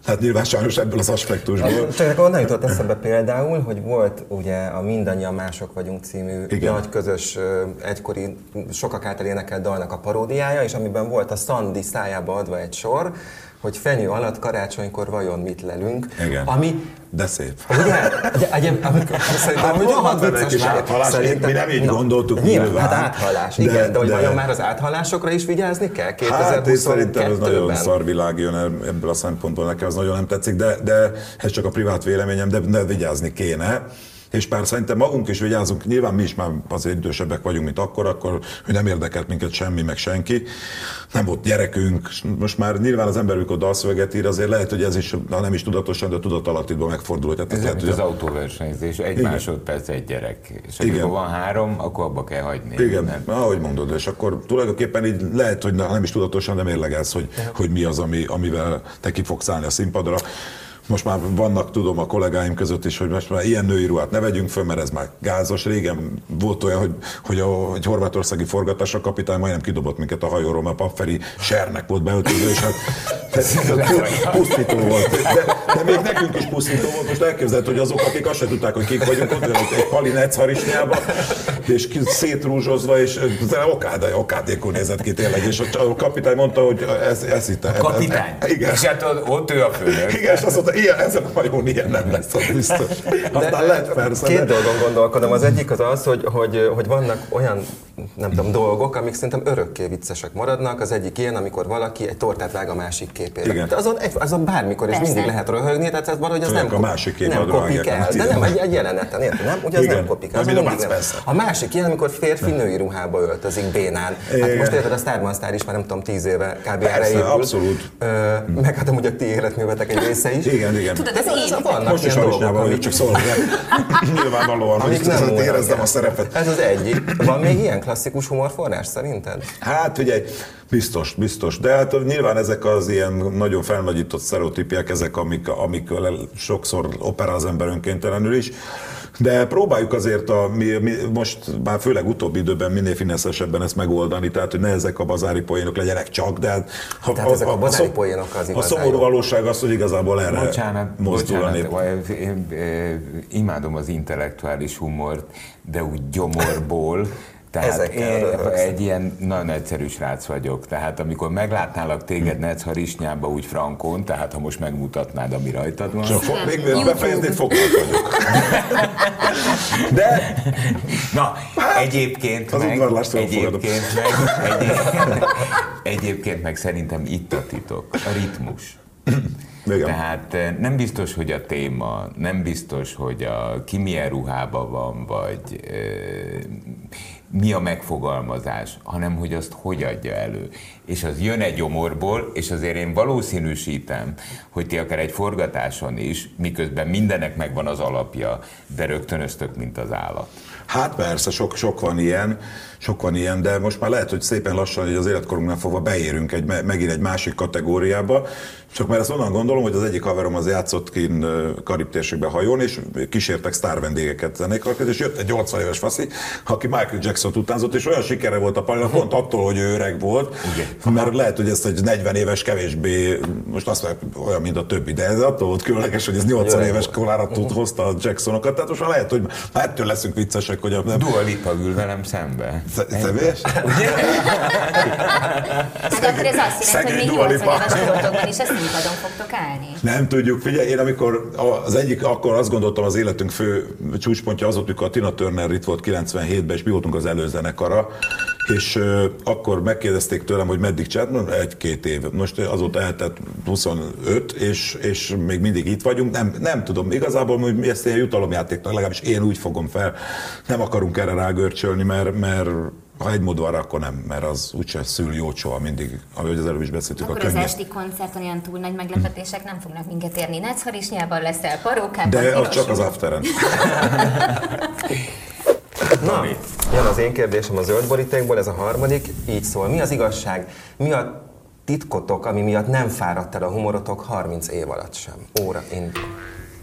Speaker 1: Tehát nyilván sajnos ebből az aspektusból.
Speaker 2: Csak akkor onnan jutott eszembe például, hogy volt ugye a Mindannyian Mások vagyunk című
Speaker 1: Igen.
Speaker 2: nagy közös egykori sokak által énekelt dalnak a paródiája, és amiben volt a Szandi szájába adva egy sor, hogy fenyő alatt karácsonykor vajon mit lelünk,
Speaker 1: Igen.
Speaker 2: ami
Speaker 1: De szép.
Speaker 2: Ugye? De egyéb, [LAUGHS] amikor szerintem
Speaker 1: Hát,
Speaker 2: rohadt vicces már. Szerintem-
Speaker 1: mi nem így gondoltuk
Speaker 2: Nyilván,
Speaker 1: nyilván.
Speaker 2: hát áthallás,
Speaker 1: De-
Speaker 2: igen, de, hogy vajon már az áthallásokra is vigyázni kell
Speaker 1: Hát én szerintem ez nagyon
Speaker 2: 2022-ben?
Speaker 1: szarvilág jön ebből a szempontból, nekem ez nagyon nem tetszik, de, de ez csak a privát véleményem, de, de vigyázni kéne. És pár szerintem magunk is vigyázunk, nyilván mi is már azért idősebbek vagyunk, mint akkor, akkor hogy nem érdekelt minket semmi, meg senki. Nem volt gyerekünk, most már nyilván az ember, amikor dalszöveget ír, azért lehet, hogy ez is, ha nem is tudatosan, de tudatalattiban megfordul. Tehát ez
Speaker 3: Ez
Speaker 1: lehet, hogy
Speaker 3: az autóversenyzés, egy
Speaker 1: Igen.
Speaker 3: másodperc egy gyerek. És
Speaker 1: Igen.
Speaker 3: amikor van három, akkor abba kell hagyni.
Speaker 1: Igen,
Speaker 3: Nem?
Speaker 1: ahogy mondod, és akkor tulajdonképpen így lehet, hogy nem is tudatosan, de mérlegelsz, hogy, hogy mi az, ami, amivel te ki fogsz állni a színpadra. Most már vannak, tudom, a kollégáim között is, hogy most már ilyen női ruhát ne vegyünk föl, mert ez már gázos. Régen volt olyan, hogy, hogy a egy horvátországi forgatásra kapitány majdnem kidobott minket a hajóról, mert Pafferi sernek volt beöltöző, és hát pusztító volt. De, de, még nekünk is pusztító volt. Most elképzelhető, hogy azok, akik azt se tudták, hogy kik vagyunk, ott ülnek egy palinec harisnyába, és szétrúzsozva, és de okádai, okádékul nézett ki tényleg, és a, a kapitány mondta, hogy ez, ez itt. ez-
Speaker 3: Kapitány.
Speaker 1: Ez, igen.
Speaker 3: És hát ott- ott ő a főnök.
Speaker 1: Igen, és azt mondta, ilyen, ezen a hajón ilyen nem lesz, az biztos. Aztán lett persze.
Speaker 2: Két
Speaker 1: de-
Speaker 2: dolgon gondolkodom. Az egyik az az, hogy, hogy, hogy vannak olyan nem tudom, dolgok, amik szerintem örökké viccesek maradnak. Az egyik ilyen, amikor valaki egy tortát vág a másik képére.
Speaker 1: Igen.
Speaker 2: De azon, egy, azon bármikor
Speaker 5: Persze.
Speaker 2: mindig lehet röhögni, tehát ez valahogy az
Speaker 1: Csak
Speaker 2: nem,
Speaker 1: a másik kép
Speaker 2: nem kopik el.
Speaker 1: amit
Speaker 2: De nem, egy, egy jeleneten, érted? Nem? Ugye az
Speaker 1: Igen.
Speaker 2: nem kopik el. Nem.
Speaker 1: persze.
Speaker 2: A másik ilyen, amikor férfi női ruhába öltözik bénán. Hát
Speaker 1: Igen.
Speaker 2: most érted, a Starman Star is már nem tudom, tíz éve kb. erre
Speaker 1: abszolút.
Speaker 2: Ö, meg hát amúgy a ti életművetek egy része is.
Speaker 1: Igen, igen.
Speaker 5: Tudod,
Speaker 2: De
Speaker 5: az
Speaker 2: ez-
Speaker 5: én
Speaker 2: vannak
Speaker 1: Most is harisnyában vagyok,
Speaker 2: amik
Speaker 1: csak szólok. [LAUGHS] Nyilvánvalóan, hogy
Speaker 2: Amik nem
Speaker 1: érezzem a szerepet.
Speaker 2: Ez az egyik. Van még ilyen klasszikus humorforrás szerinted?
Speaker 1: Hát figyelj, biztos, biztos. De hát nyilván ezek az ilyen nagyon felnagyított sztereotípiák, ezek, amik, amikkel sokszor operál az ember önkéntelenül is. De próbáljuk azért a, mi, mi, most már főleg utóbbi időben minél fineszesebben ezt megoldani, tehát hogy ne ezek a bazári poénok legyenek csak, de hát, ha,
Speaker 2: Tehát ezek a bazári
Speaker 1: szom-
Speaker 2: poénok az
Speaker 1: A szomorú
Speaker 2: jó.
Speaker 1: valóság az, hogy igazából erre
Speaker 3: Bocsánat,
Speaker 1: mozdul a
Speaker 3: bocsánat,
Speaker 1: nép.
Speaker 3: vagy- én, eh, imádom az intellektuális humort, de úgy gyomorból. Tehát
Speaker 2: Ezekkel
Speaker 3: én
Speaker 2: röhögsz.
Speaker 3: egy ilyen nagyon egyszerű srác vagyok. Tehát amikor meglátnálak téged Netsz Harisnyába úgy frankon, tehát ha most megmutatnád, ami rajtad van.
Speaker 1: Csak fog, még
Speaker 5: YouTube.
Speaker 1: befejezni, foglalt vagyok. [LAUGHS] De
Speaker 3: Na, egyébként
Speaker 1: Hát, az
Speaker 3: meg, egyébként meg, egyébként, egyébként meg szerintem itt a titok, a ritmus.
Speaker 1: Igen.
Speaker 3: Tehát eh, nem biztos, hogy a téma, nem biztos, hogy a ki milyen ruhában van, vagy eh, mi a megfogalmazás, hanem hogy azt hogy adja elő. És az jön egy gyomorból, és azért én valószínűsítem, hogy ti akár egy forgatáson is, miközben mindennek megvan az alapja, de rögtönöztök, mint az állat.
Speaker 1: Hát persze, sok, sok van ilyen, sok van ilyen, de most már lehet, hogy szépen lassan, hogy az életkorunknál fogva beérünk egy, me- megint egy másik kategóriába, csak mert ezt onnan gondolom, hogy az egyik haverom az játszott kint Karib térségben hajón, és kísértek sztár vendégeket zenékarként, és jött egy 80 éves faszi, aki Michael Jackson utánzott, és olyan sikere volt a palinak, pont attól, hogy ő öreg volt, mert lehet, hogy ezt egy 40 éves kevésbé, most azt mondják, olyan, mint a többi, de ez attól volt különleges, hogy ez 80
Speaker 2: Öreg
Speaker 1: éves korára tud, hozta a Jacksonokat, tehát most már lehet, hogy már ettől leszünk viccesek, hogy a, nem,
Speaker 3: Dua Lipa ül velem szembe.
Speaker 1: Személyes? [LAUGHS]
Speaker 5: Hát akkor ez azt jelenti, hogy még
Speaker 1: Dua
Speaker 5: 80
Speaker 1: Lipa.
Speaker 5: éves korotokban is a színpadon fogtok állni.
Speaker 1: Nem tudjuk, figyelj, én amikor az egyik, akkor azt gondoltam az életünk fő csúcspontja az volt, amikor a Tina Turner itt volt 97-ben, és mi voltunk az előzenekara, és ö, akkor megkérdezték tőlem, hogy meddig csinált, mondom, egy-két év. Most azóta eltett 25, és, és még mindig itt vagyunk. Nem, nem tudom, igazából hogy mi ezt ilyen jutalomjátéknak, legalábbis én úgy fogom fel. Nem akarunk erre rágörcsölni, mert, mert ha egy mód van, rá, akkor nem, mert az úgyse szül jót soha mindig, ahogy az előbb is beszéltük,
Speaker 5: Akkor
Speaker 1: a
Speaker 5: az
Speaker 1: könnyed.
Speaker 5: esti koncerten olyan túl nagy meglepetések nem fognak minket érni. Netszharisnyában leszel, parókában,
Speaker 1: De az csak az afteren. [LAUGHS] [LAUGHS]
Speaker 2: Na, jön az én kérdésem a zöld borítékból, ez a harmadik, így szól. Mi az igazság? Mi a titkotok, ami miatt nem fáradt el a humorotok 30 év alatt sem? Óra indul.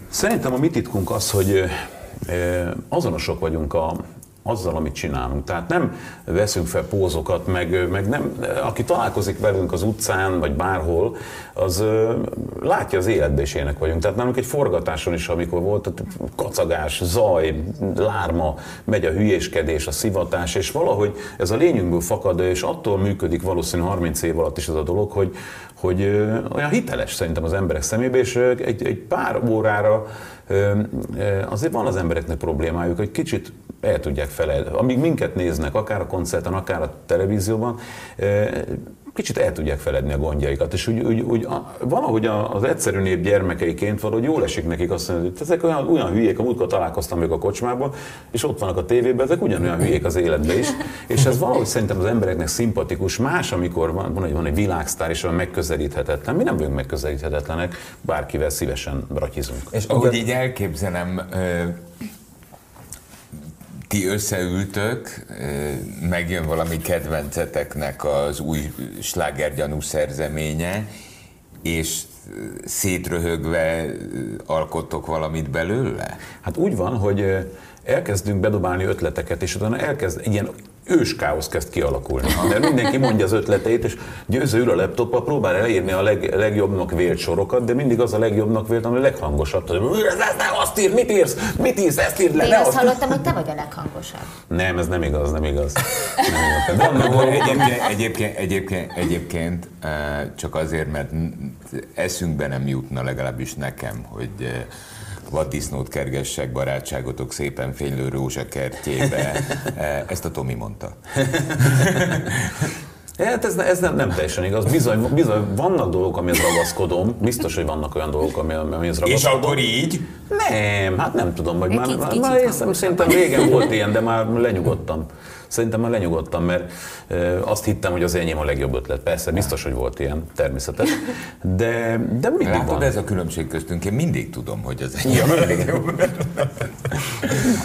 Speaker 7: Szerintem a mi titkunk az, hogy azonosok vagyunk a, azzal, amit csinálunk. Tehát nem veszünk fel pózokat, meg, meg nem, aki találkozik velünk az utcán, vagy bárhol, az látja az életbe is ének vagyunk. Tehát nálunk egy forgatáson is, amikor volt kacagás, zaj, lárma, megy a hülyéskedés, a szivatás, és valahogy ez a lényünkből fakad, és attól működik valószínűleg 30 év alatt is ez a dolog, hogy, hogy olyan hiteles szerintem az emberek szemébe, és egy, egy pár órára azért van az embereknek problémájuk, hogy kicsit el tudják felejteni. Amíg minket néznek, akár a koncerten, akár a televízióban, kicsit el tudják feledni a gondjaikat, és úgy, úgy, úgy a, valahogy az egyszerű nép gyermekeiként valahogy jól esik nekik azt mondani, hogy ezek olyan, olyan hülyék, a múltkor találkoztam még a kocsmában, és ott vannak a tévében, ezek ugyanolyan hülyék az életben is, és ez valahogy szerintem az embereknek szimpatikus, más, amikor van, van, egy, van egy világsztár, és olyan megközelíthetetlen. Mi nem vagyunk megközelíthetetlenek, bárkivel szívesen bratyizunk.
Speaker 2: És
Speaker 3: Ahogy így elképzelem, ö, ti összeültök, megjön valami kedvenceteknek az új slágergyanú szerzeménye, és szétröhögve alkottok valamit belőle?
Speaker 7: Hát úgy van, hogy elkezdünk bedobálni ötleteket, és utána elkezd ilyen őskáosz kezd kialakulni. Mert mindenki mondja az ötleteit, és győző ül a laptoppal, próbál elérni a leg, legjobbnak vélt sorokat, de mindig az a legjobbnak vélt, ami a leghangosabb. Tehát, "Ú, ez, ez, ne azt ír, mit írsz, mit írsz, ezt írd le,
Speaker 5: Én
Speaker 7: ne
Speaker 5: azt
Speaker 7: azt
Speaker 5: hallottam, hogy te vagy a leghangosabb.
Speaker 7: Nem, ez nem igaz, nem igaz. Nem igaz. [LAUGHS] Dolgok,
Speaker 3: Egyébként, egyébként, egyébként, egyébként eh, csak azért, mert eszünkbe nem jutna legalábbis nekem, hogy eh, vaddisznót kergessek barátságotok szépen fénylő rózsa kertjébe. Eh, [LAUGHS] Ezt a Tomi mondta. [LAUGHS]
Speaker 7: Hát ez, ez nem, nem teljesen igaz. Bizony, bizony, vannak dolgok, amihez ragaszkodom. Biztos, hogy vannak olyan dolgok, ami- amihez
Speaker 3: És
Speaker 7: ragaszkodom.
Speaker 3: akkor így?
Speaker 7: Nem, hát nem tudom, hogy már,
Speaker 5: kicsit-
Speaker 7: már,
Speaker 5: kicsit
Speaker 7: már szerintem régen volt ilyen, de már lenyugodtam. Szerintem már lenyugodtam, mert azt hittem, hogy az enyém a legjobb ötlet. Persze, biztos, hogy volt ilyen, természetes. De, de mindig
Speaker 3: Látod,
Speaker 7: van.
Speaker 3: ez a különbség köztünk. Én mindig tudom, hogy az enyém [LAUGHS] a legjobb.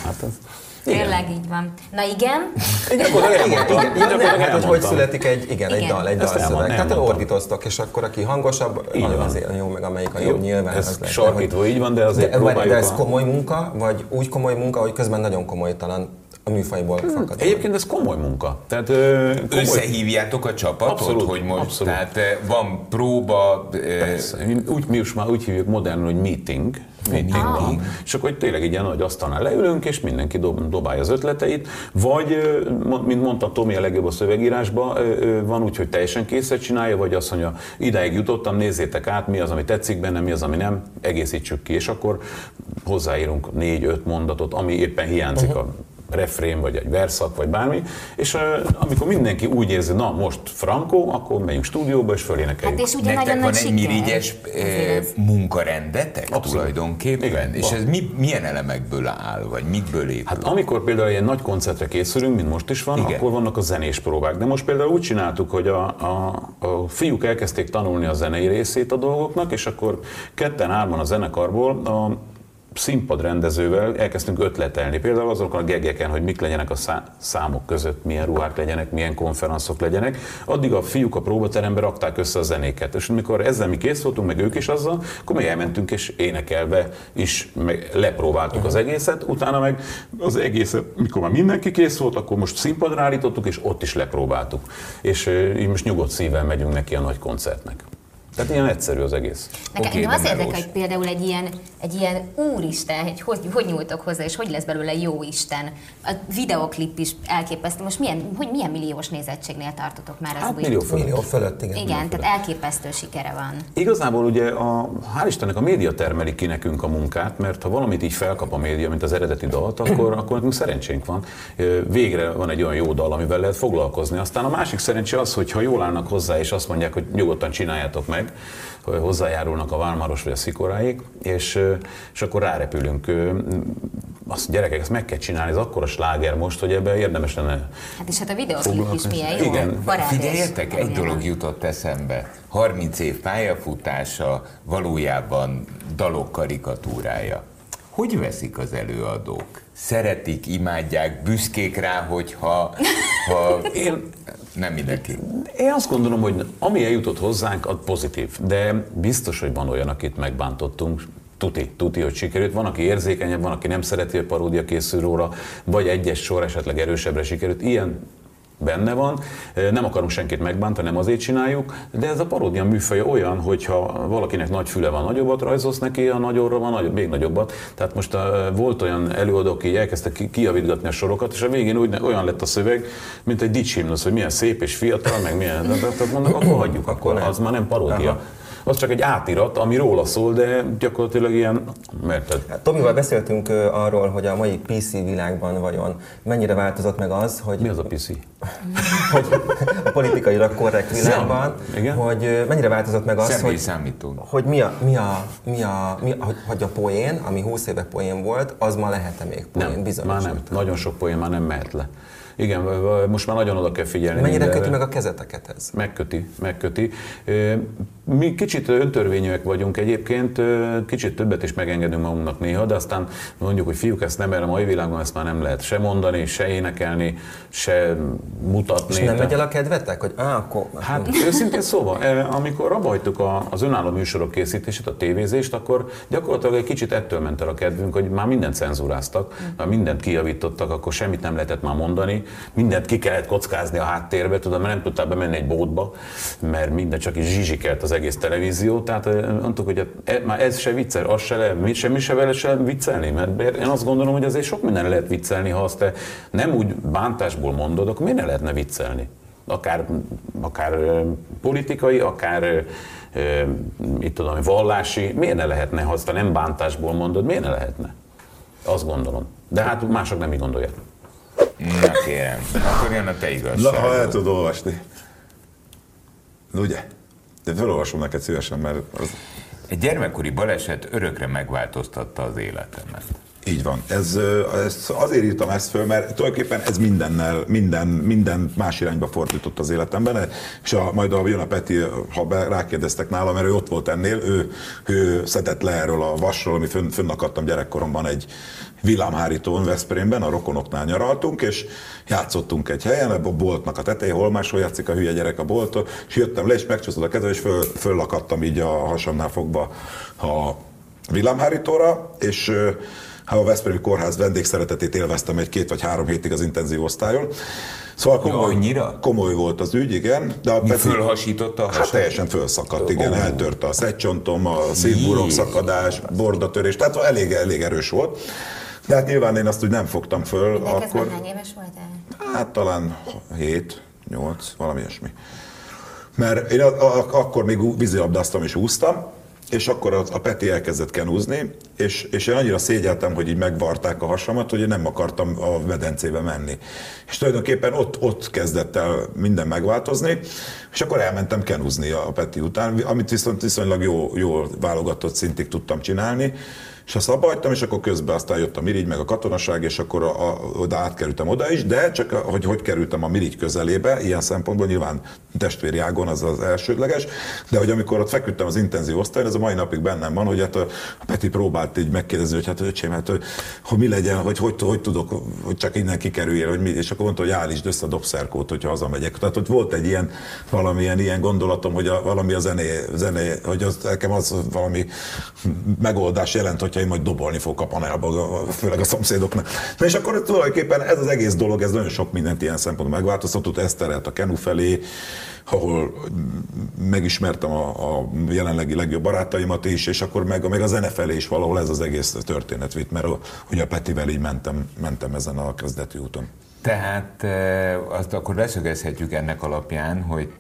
Speaker 7: Hát ez,
Speaker 5: Tényleg így van. Na igen,
Speaker 7: gyakorlatilag
Speaker 2: igen,
Speaker 7: elmondtam.
Speaker 2: igen, igen, hát, hogy hogy születik egy, igen, egy
Speaker 5: Igen.
Speaker 2: dal, egy
Speaker 7: Ezt elmond-
Speaker 2: dalszöveg. Tehát ordítoztok, és akkor aki hangosabb,
Speaker 7: Így
Speaker 2: az
Speaker 7: van.
Speaker 2: azért jó, meg amelyik a
Speaker 7: Jó,
Speaker 2: jobb nyilván.
Speaker 7: ez sarkítva így van, de azért
Speaker 2: de, várj,
Speaker 7: próbáljuk
Speaker 2: de ez komoly munka, vagy úgy komoly munka, hogy közben nagyon komolytalan a műfajból fakad.
Speaker 7: Egyébként ez komoly munka. Tehát, ö, komoly,
Speaker 3: Összehívjátok a csapatot,
Speaker 7: Abszolút,
Speaker 3: hogy most,
Speaker 7: abszolút.
Speaker 3: tehát eh, van próba,
Speaker 7: Persze. Úgy, mi most már úgy hívjuk modernul, hogy meeting. Meeting van. És akkor hogy tényleg egy ilyen nagy asztalnál leülünk, és mindenki dob, dobálja az ötleteit. Vagy, mint mondta Tomi a legjobb a szövegírásban, van úgy, hogy teljesen készre csinálja, vagy azt mondja, ideig jutottam, nézzétek át, mi az, ami tetszik benne, mi az, ami nem, egészítsük ki, és akkor hozzáírunk négy-öt mondatot, ami éppen hiányzik a refrén, vagy egy verszak, vagy bármi, és amikor mindenki úgy érzi, na most Franco, akkor megyünk stúdióba, és fölénekeljük.
Speaker 5: hát és ugye
Speaker 3: Nektek
Speaker 5: nagyon
Speaker 3: van
Speaker 5: nagy
Speaker 3: egy mirigyes munkarendetek
Speaker 7: Abszolút.
Speaker 3: tulajdonképpen?
Speaker 7: Igen,
Speaker 3: és
Speaker 7: van.
Speaker 3: ez mi, milyen elemekből áll, vagy mitből épül?
Speaker 7: Hát amikor például ilyen nagy koncertre készülünk, mint most is van,
Speaker 3: Igen.
Speaker 7: Igen. akkor vannak a zenés próbák. De most például úgy csináltuk, hogy a, a, a fiúk elkezdték tanulni a zenei részét a dolgoknak, és akkor ketten-hárman a zenekarból a színpad rendezővel elkezdtünk ötletelni. Például azokon a gegeken, hogy mik legyenek a szá- számok között, milyen ruhák legyenek, milyen konferenszok legyenek. Addig a fiúk a próbaterembe rakták össze a zenéket. És amikor ezzel mi kész voltunk, meg ők is azzal, akkor mi elmentünk és énekelve is meg lepróbáltuk az egészet. Utána meg az egészet, mikor már mindenki kész volt, akkor most színpadra állítottuk, és ott is lepróbáltuk. És így most nyugodt szívvel megyünk neki a nagy koncertnek. Tehát ilyen egyszerű az egész.
Speaker 5: Nekem okay,
Speaker 3: de
Speaker 5: az érdekel, hogy például egy ilyen, egy ilyen úristen, hogy, hogy hogy nyúltok hozzá, és hogy lesz belőle jó Isten. A videoklip is elképesztő. Most milyen, hogy milyen milliós nézettségnél tartotok már az
Speaker 7: Hát
Speaker 5: új?
Speaker 7: millió fölött.
Speaker 2: Millió fölött, igen.
Speaker 5: Igen, tehát elképesztő sikere van.
Speaker 7: Igazából ugye a, hál' Istennek a média termeli ki nekünk a munkát, mert ha valamit így felkap a média, mint az eredeti dalt, akkor, [CLEARS THROAT] akkor nekünk szerencsénk van. Végre van egy olyan jó dal, amivel lehet foglalkozni. Aztán a másik szerencse az, hogy ha jól állnak hozzá, és azt mondják, hogy nyugodtan csináljátok meg, hogy hozzájárulnak a Vármaros vagy a Szikoráig, és, és akkor rárepülünk. Azt gyerekek, ezt meg kell csinálni, ez akkora sláger most, hogy ebbe érdemes lenne
Speaker 5: Hát és hát a videoklip is milyen jó.
Speaker 7: Igen.
Speaker 3: Figyeljetek, egy dolog jutott eszembe. 30 év pályafutása valójában dalok karikatúrája. Hogy veszik az előadók? Szeretik, imádják, büszkék rá, hogyha ha
Speaker 7: Én-
Speaker 3: nem mindenki.
Speaker 7: Én azt gondolom, hogy ami eljutott hozzánk, az pozitív, de biztos, hogy van olyan, akit megbántottunk. tuti, tuti, hogy sikerült. Van, aki érzékenyebb, van, aki nem szereti, hogy paródia készül róla, vagy egyes sor esetleg erősebbre sikerült. Ilyen benne van, nem akarunk senkit megbántani, nem azért csináljuk, de ez a paródia műfaja olyan, hogyha valakinek nagy füle van, nagyobbat rajzolsz neki, a nagyorra van nagyobb, még nagyobbat. Tehát most a, volt olyan előadó, aki elkezdte ki, kijavítgatni a sorokat, és a végén úgy, olyan lett a szöveg, mint egy dicsimnusz, hogy milyen szép és fiatal, meg milyen, tehát mondok, akkor hagyjuk, akkor az már nem paródia. Aha az csak egy átirat, ami róla szól, de gyakorlatilag ilyen, mert...
Speaker 2: Hát, Tomival beszéltünk arról, hogy a mai PC világban vajon mennyire változott meg az, hogy...
Speaker 7: Mi az a PC? [LAUGHS]
Speaker 2: hogy a politikailag korrekt világban,
Speaker 7: Igen?
Speaker 2: hogy mennyire változott meg az,
Speaker 3: Személyi
Speaker 2: hogy,
Speaker 3: számító.
Speaker 2: hogy mi a, mi a, mi a, mi a, hogy, a poén, ami 20 éve poén volt, az ma lehet-e még poén?
Speaker 7: Nem,
Speaker 2: bizonyos
Speaker 7: már nem. Nagyon sok poén már nem mehet le. Igen, most már nagyon oda kell figyelni.
Speaker 2: Mennyire
Speaker 7: mindenre.
Speaker 2: köti meg a kezeteket ez?
Speaker 7: Megköti, megköti. Mi kicsit öntörvényűek vagyunk egyébként, kicsit többet is megengedünk magunknak néha, de aztán mondjuk, hogy fiúk, ezt nem erre a mai világban, ezt már nem lehet se mondani, se énekelni, se mutatni.
Speaker 2: És nem megy el a kedvetek, hogy á, akkor...
Speaker 7: Hát őszintén szóval, amikor abba hagytuk az önálló műsorok készítését, a tévézést, akkor gyakorlatilag egy kicsit ettől ment el a kedvünk, hogy már mindent cenzúráztak, már mindent kijavítottak, akkor semmit nem lehetett már mondani, mindent ki kellett kockázni a háttérbe, tudom, mert nem tudtál bemenni egy bótba, mert minden csak is zsizsikelt az egész televízió, tehát eh, mondtuk, hogy e, már ez se viccel, az se lehet, mi- semmi se vele se viccelni, mert én azt gondolom, hogy azért sok minden lehet viccelni, ha azt te nem úgy bántásból mondod, akkor miért ne lehetne viccelni? akár, akár ö, politikai, akár ö, mit tudom, vallási, miért ne lehetne, ha azt nem bántásból mondod, miért ne lehetne? Azt gondolom. De hát mások nem így gondolják.
Speaker 3: Na kérem, akkor jön a te
Speaker 1: Na, ha el
Speaker 3: igazságod.
Speaker 1: tudod olvasni. Ugye? De felolvasom neked szívesen, mert az,
Speaker 3: Egy gyermekkori baleset örökre megváltoztatta az életemet.
Speaker 1: Így van. Ez, ez, azért írtam ezt föl, mert tulajdonképpen ez mindennel, minden, minden más irányba fordított az életemben, és a, majd a jön a Peti, ha be, rákérdeztek nála, mert ő ott volt ennél, ő, ő szedett le erről a vasról, ami fönn, fönnakadtam gyerekkoromban egy villámhárítón Veszprémben, a rokonoknál nyaraltunk, és játszottunk egy helyen, a boltnak a tetején, hol máshol játszik a hülye gyerek a bolton, és jöttem le, és megcsúszott a kezem, és föl, föllakadtam így a hasamnál fogva a villámhárítóra, és ha a Veszprémi Kórház vendégszeretetét élveztem egy két vagy három hétig az intenzív osztályon. Szóval komoly,
Speaker 3: annyira?
Speaker 1: komoly volt az ügy, igen. De a Peti-
Speaker 3: fölhasította a
Speaker 1: Hát
Speaker 3: hasat?
Speaker 1: teljesen fölszakadt, igen,
Speaker 3: Ó.
Speaker 1: eltörte a szegycsontom, a szívburok szakadás, bordatörés, tehát elég, elég erős volt. De hát nyilván én azt úgy nem fogtam föl,
Speaker 5: Mindeközben
Speaker 1: akkor
Speaker 5: hány éves voltál?
Speaker 1: hát talán 7, 8, valami ilyesmi. Mert én a, a, akkor még vízilabdáztam és úsztam, és akkor a, a Peti elkezdett kenúzni, és, és én annyira szégyeltem, hogy így megvarták a hasamat, hogy én nem akartam a medencébe menni. És tulajdonképpen ott, ott kezdett el minden megváltozni, és akkor elmentem kenúzni a Peti után, amit viszont viszonylag jó, jól válogatott szintig tudtam csinálni, és azt abba és akkor közben aztán jött a mirigy, meg a katonaság, és akkor a, a, oda átkerültem oda is, de csak hogy hogy kerültem a mirigy közelébe, ilyen szempontból nyilván testvéri ágon az az elsődleges, de hogy amikor ott feküdtem az intenzív osztályon, ez a mai napig bennem van, hogy hát a, a Peti próbált így megkérdezni, hogy hát öcsém, hát hogy, hogy mi legyen, hogy, hogy hogy tudok, hogy csak innen kikerüljél, hogy mi, és akkor mondta, hogy állítsd össze a dobszerkót, hogyha hazamegyek. Tehát ott volt egy ilyen, valamilyen ilyen gondolatom, hogy a, valami a zené, zené hogy az, nekem az valami megoldás jelent, hogyha én majd dobolni fogok a panelba, főleg a szomszédoknak. Na és akkor tulajdonképpen ez az egész dolog, ez nagyon sok mindent ilyen szempontból megváltoztatott, ez terelt a Kenu felé, ahol megismertem a, a jelenlegi legjobb barátaimat is, és akkor meg, meg a zene felé is valahol ez az egész történet vitt, mert hogy a Petivel így mentem, mentem ezen a kezdeti úton.
Speaker 3: Tehát e, azt akkor leszögezhetjük ennek alapján, hogy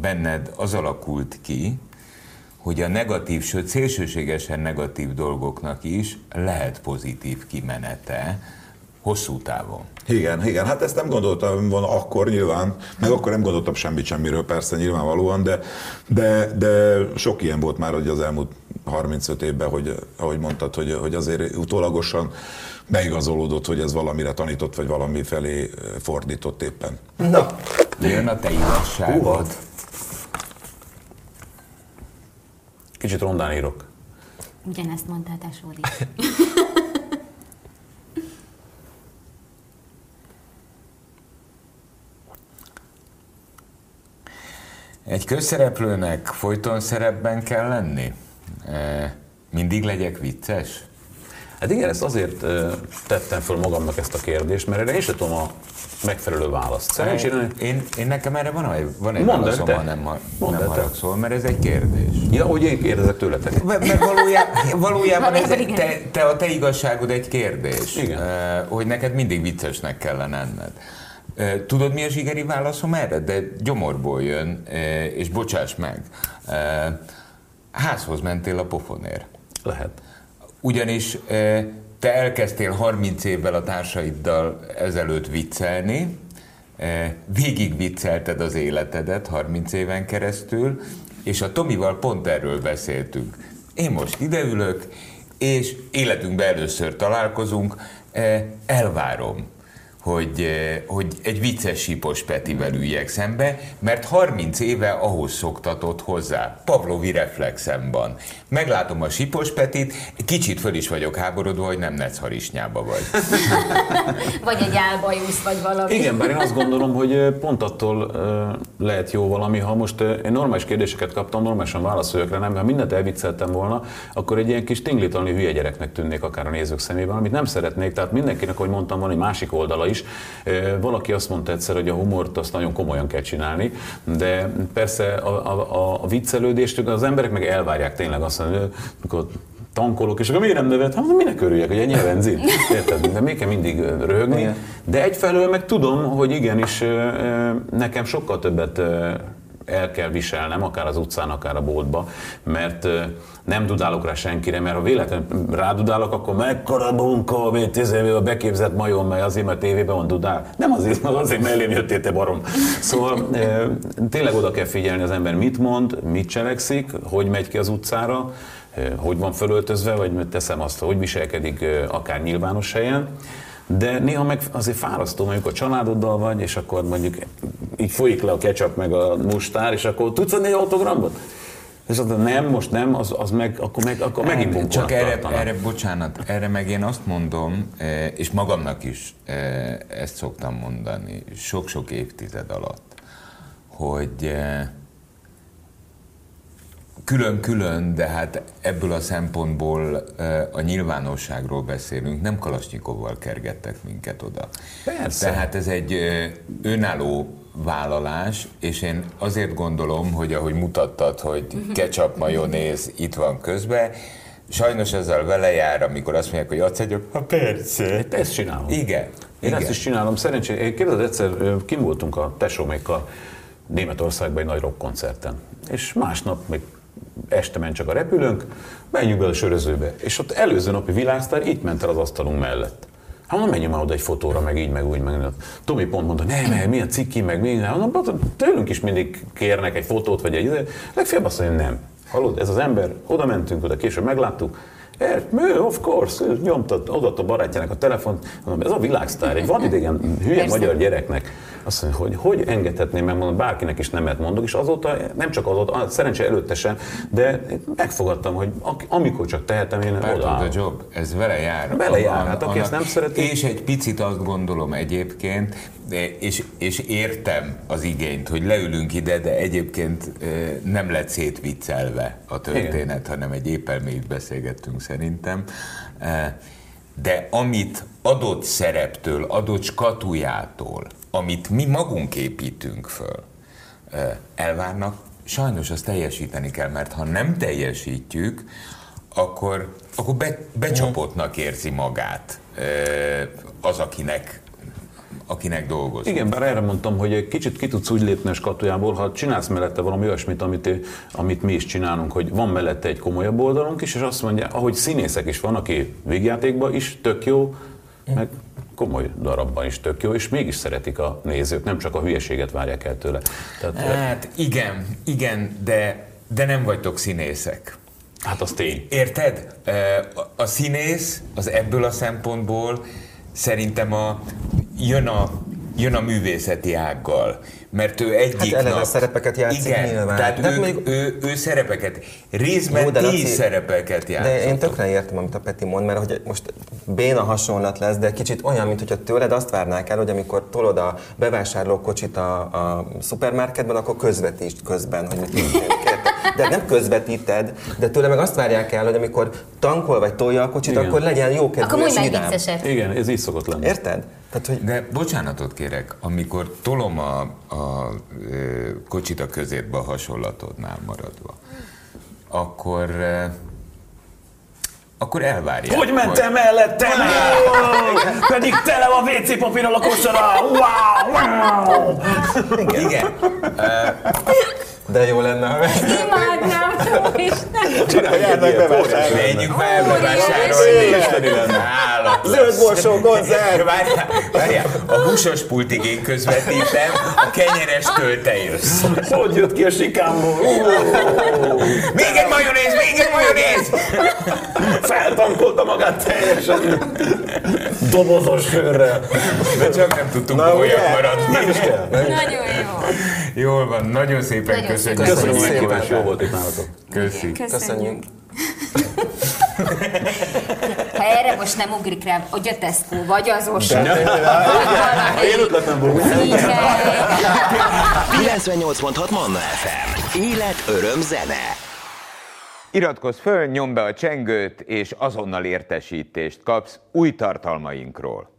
Speaker 3: benned az alakult ki, hogy a negatív, sőt szélsőségesen negatív dolgoknak is lehet pozitív kimenete hosszú távon.
Speaker 1: Igen, igen, hát ezt nem gondoltam volna akkor nyilván, meg akkor nem gondoltam semmit semmiről persze nyilvánvalóan, de, de, de sok ilyen volt már hogy az elmúlt 35 évben, hogy ahogy mondtad, hogy, hogy azért utólagosan beigazolódott, hogy ez valamire tanított, vagy valami felé fordított éppen.
Speaker 2: Na,
Speaker 3: Jön a te igazságod.
Speaker 7: Kicsit rondán írok.
Speaker 5: Ugyanezt mondtál, te Sódi. [LAUGHS]
Speaker 3: Egy közszereplőnek folyton szerepben kell lenni? E, Mindig legyek vicces?
Speaker 7: Hát igen, ezt azért tettem föl magamnak ezt a kérdést, mert erre én sem tudom a megfelelő választ. Szerencsére...
Speaker 3: Én, én nekem erre van, egy- van egy
Speaker 7: Mondd
Speaker 3: válaszom,
Speaker 7: te.
Speaker 3: ha nem,
Speaker 7: Mondd
Speaker 3: nem haragszol, mert ez egy kérdés.
Speaker 7: Ja, hogy én kérdezek tőletek.
Speaker 3: Mert mert valójában, valójában ez, te, te, a te igazságod egy kérdés,
Speaker 7: Igen.
Speaker 3: Hogy neked mindig viccesnek kellene enned. Eh, Tudod, mi a zsigeri válaszom erre? De gyomorból jön, és bocsáss meg. Házhoz mentél a pofonért.
Speaker 7: Lehet.
Speaker 3: Ugyanis te elkezdtél 30 évvel a társaiddal ezelőtt viccelni, eh, végig viccelted az életedet 30 éven keresztül, és a Tomival pont erről beszéltünk. Én most ideülök, és életünkben először találkozunk, eh, elvárom, hogy, eh, hogy egy vicces sípos Petivel üljek szembe, mert 30 éve ahhoz szoktatott hozzá. Pavlovi reflexem van. Meglátom a sípos Petit, kicsit föl is vagyok háborodva, hogy nem necharisnyába vagy. [LAUGHS]
Speaker 5: Vagy egy álbajusz, vagy valami.
Speaker 7: Igen, bár én azt gondolom, hogy ö, pont attól ö, lehet jó valami, ha most én normális kérdéseket kaptam, normálisan válaszoljak rá, nem, ha mindent elvicceltem volna, akkor egy ilyen kis tinglitalni hülye gyereknek tűnnék akár a nézők szemében, amit nem szeretnék, tehát mindenkinek, ahogy mondtam, van egy másik oldala is. Ö, Valaki azt mondta egyszer, hogy a humort azt nagyon komolyan kell csinálni, de persze a, a, a, viccelődést az emberek meg elvárják tényleg azt, hogy amikor tankolok, és akkor miért nem nevet? Hát minek örüljek, hogy ennyi a benzin? Érted? De még kell mindig röhögni. De egyfelől meg tudom, hogy igenis nekem sokkal többet el kell viselnem, akár az utcán, akár a boltba, mert nem dudálok rá senkire, mert ha véletlenül rádudálok, akkor mekkora munka, hogy tíz éve beképzett majom, mert azért, mert tévében van dudál. Nem azért, mert azért mert elém jöttél, te barom. Szóval tényleg oda kell figyelni az ember mit mond, mit cselekszik, hogy megy ki az utcára, hogy van fölöltözve, vagy teszem azt, hogy viselkedik akár nyilvános helyen. De néha meg azért fárasztó, mondjuk a családoddal vagy, és akkor mondjuk így folyik le a ketchup meg a mustár, és akkor tudsz adni egy autogramot? És azt nem, most nem, az, az meg, akkor, meg, akkor megint
Speaker 3: Nem,
Speaker 7: bunkónak
Speaker 3: Csak erre,
Speaker 7: tartanak.
Speaker 3: erre, bocsánat, erre meg én azt mondom, eh, és magamnak is eh, ezt szoktam mondani, sok-sok évtized alatt, hogy eh, külön-külön, de hát ebből a szempontból a nyilvánosságról beszélünk, nem Kalasnyikovval kergettek minket oda.
Speaker 7: Persze.
Speaker 3: Tehát ez egy önálló vállalás, és én azért gondolom, hogy ahogy mutattad, hogy ketchup, majonéz itt van közben, sajnos ezzel vele jár, amikor azt mondják, hogy adsz egy, ha persze.
Speaker 7: Ezt csinálom.
Speaker 3: Igen.
Speaker 7: Én
Speaker 3: igen.
Speaker 7: ezt is csinálom. Szerencsére, képzeld, egyszer kim voltunk a tesómékkal Németországban egy nagy rockkoncerten. És másnap még este ment csak a repülőnk, menjünk bele a sörözőbe. És ott előző napi világsztár itt ment el az asztalunk mellett. Hát mondom, menjünk már oda egy fotóra, meg így, meg úgy, meg Tomi pont mondta, ne, ne, milyen ciki, meg minden. Mondom, "Hát, tőlünk is mindig kérnek egy fotót, vagy egy ide. Legfeljebb azt mondja, nem. Hallod, ez az ember, oda mentünk, oda később megláttuk, Eh, mű, of course, ő nyomta, odaadta a barátjának a telefont, mondom, ez a világsztár, egy vadidegen hülye
Speaker 5: Persze.
Speaker 7: magyar gyereknek. Azt mondja, hogy hogy engedhetném meg, mondom, bárkinek is nemet mondok, és azóta, nem csak azóta, szerencsé előtte sem, de megfogadtam, hogy amikor csak tehetem, én
Speaker 3: Part of
Speaker 7: odaállok.
Speaker 3: the job, ez vele jár.
Speaker 7: Vele jár, hát aki ezt nem szereti-
Speaker 3: És egy picit azt gondolom egyébként, de, és, és értem az igényt, hogy leülünk ide, de egyébként nem lett szétviccelve a történet, hanem egy épelményt beszélgettünk szerintem. De amit adott szereptől, adott skatujától, amit mi magunk építünk föl, elvárnak, sajnos azt teljesíteni kell, mert ha nem teljesítjük, akkor, akkor be, becsapottnak érzi magát az, akinek, akinek dolgozunk.
Speaker 7: Igen, bár erre mondtam, hogy egy kicsit ki tudsz úgy lépni a skatujából, ha csinálsz mellette valami olyasmit, amit, amit mi is csinálunk, hogy van mellette egy komolyabb oldalunk is, és azt mondja, ahogy színészek is van, aki végjátékban is tök jó, meg komoly darabban is tök jó, és mégis szeretik a nézők, nem csak a hülyeséget várják el tőle. Tehát,
Speaker 3: Hát igen, igen, de, de nem vagytok színészek.
Speaker 7: hát az tény.
Speaker 3: Érted? A színész az ebből a szempontból szerintem a, jön, a, jön a művészeti ággal, mert ő egyik
Speaker 2: Hát
Speaker 3: nap...
Speaker 2: szerepeket játszik
Speaker 3: Igen,
Speaker 2: nyilván.
Speaker 3: tehát
Speaker 2: Tehát
Speaker 3: ő,
Speaker 2: mondjuk-
Speaker 3: ő, ő, szerepeket, részben
Speaker 2: Jó, de Laci,
Speaker 3: szerepeket játszott.
Speaker 2: De én tökre értem, amit a Peti mond, mert hogy most béna hasonlat lesz, de kicsit olyan, mint hogyha tőled azt várnák el, hogy amikor tolod a bevásárlókocsit a, a szupermarketben, akkor közvetítsd közben, hogy mit? [LAUGHS] de nem közvetíted, de tőle meg azt várják el, hogy amikor tankol vagy tolja a kocsit,
Speaker 7: Igen.
Speaker 2: akkor legyen jó kedvű
Speaker 5: Akkor mondj meg vicceset.
Speaker 7: Igen, ez így szokott lenni.
Speaker 2: Érted? Tehát, hogy
Speaker 3: De bocsánatot kérek, amikor tolom a, a ö, kocsit a közérbe a hasonlatodnál maradva, akkor, akkor elvárják.
Speaker 4: Hogy mentem mellettem? Pedig tele van WC papírral a kosara! Wow! wow.
Speaker 3: Igen.
Speaker 2: De jó lenne, ha
Speaker 5: Imádnám, [LAUGHS] Isten!
Speaker 2: csinálják bevásárolni.
Speaker 3: Menjünk már bevásárolni.
Speaker 7: Isteni lenne.
Speaker 3: Állat.
Speaker 2: Zöld borsó konzerv! [LAUGHS]
Speaker 3: Várjál, a húsos pultig én közvetítem, a kenyeres te jössz.
Speaker 4: Hogy jött ki a sikámból?
Speaker 3: Még egy majonéz, még egy majonéz!
Speaker 4: Feltankolta magát teljesen dobozos sörrel.
Speaker 3: De csak nem tudtunk olyan maradni.
Speaker 5: Nagyon jó.
Speaker 3: Jól van, nagyon szépen
Speaker 5: Nagyon
Speaker 3: köszönjük.
Speaker 2: Köszönjük
Speaker 7: szépen,
Speaker 2: szépen.
Speaker 7: jó volt itt nálatok.
Speaker 3: Köszi.
Speaker 2: Köszönjük. [LAUGHS]
Speaker 5: Ha erre most nem ugrik rá, hogy a Tesco, vagy az Osa.
Speaker 7: Én ötletem volt.
Speaker 6: 98.6 Manna FM. Élet, öröm, zene.
Speaker 3: Iratkozz föl, nyomd be a csengőt, és azonnal értesítést kapsz új tartalmainkról.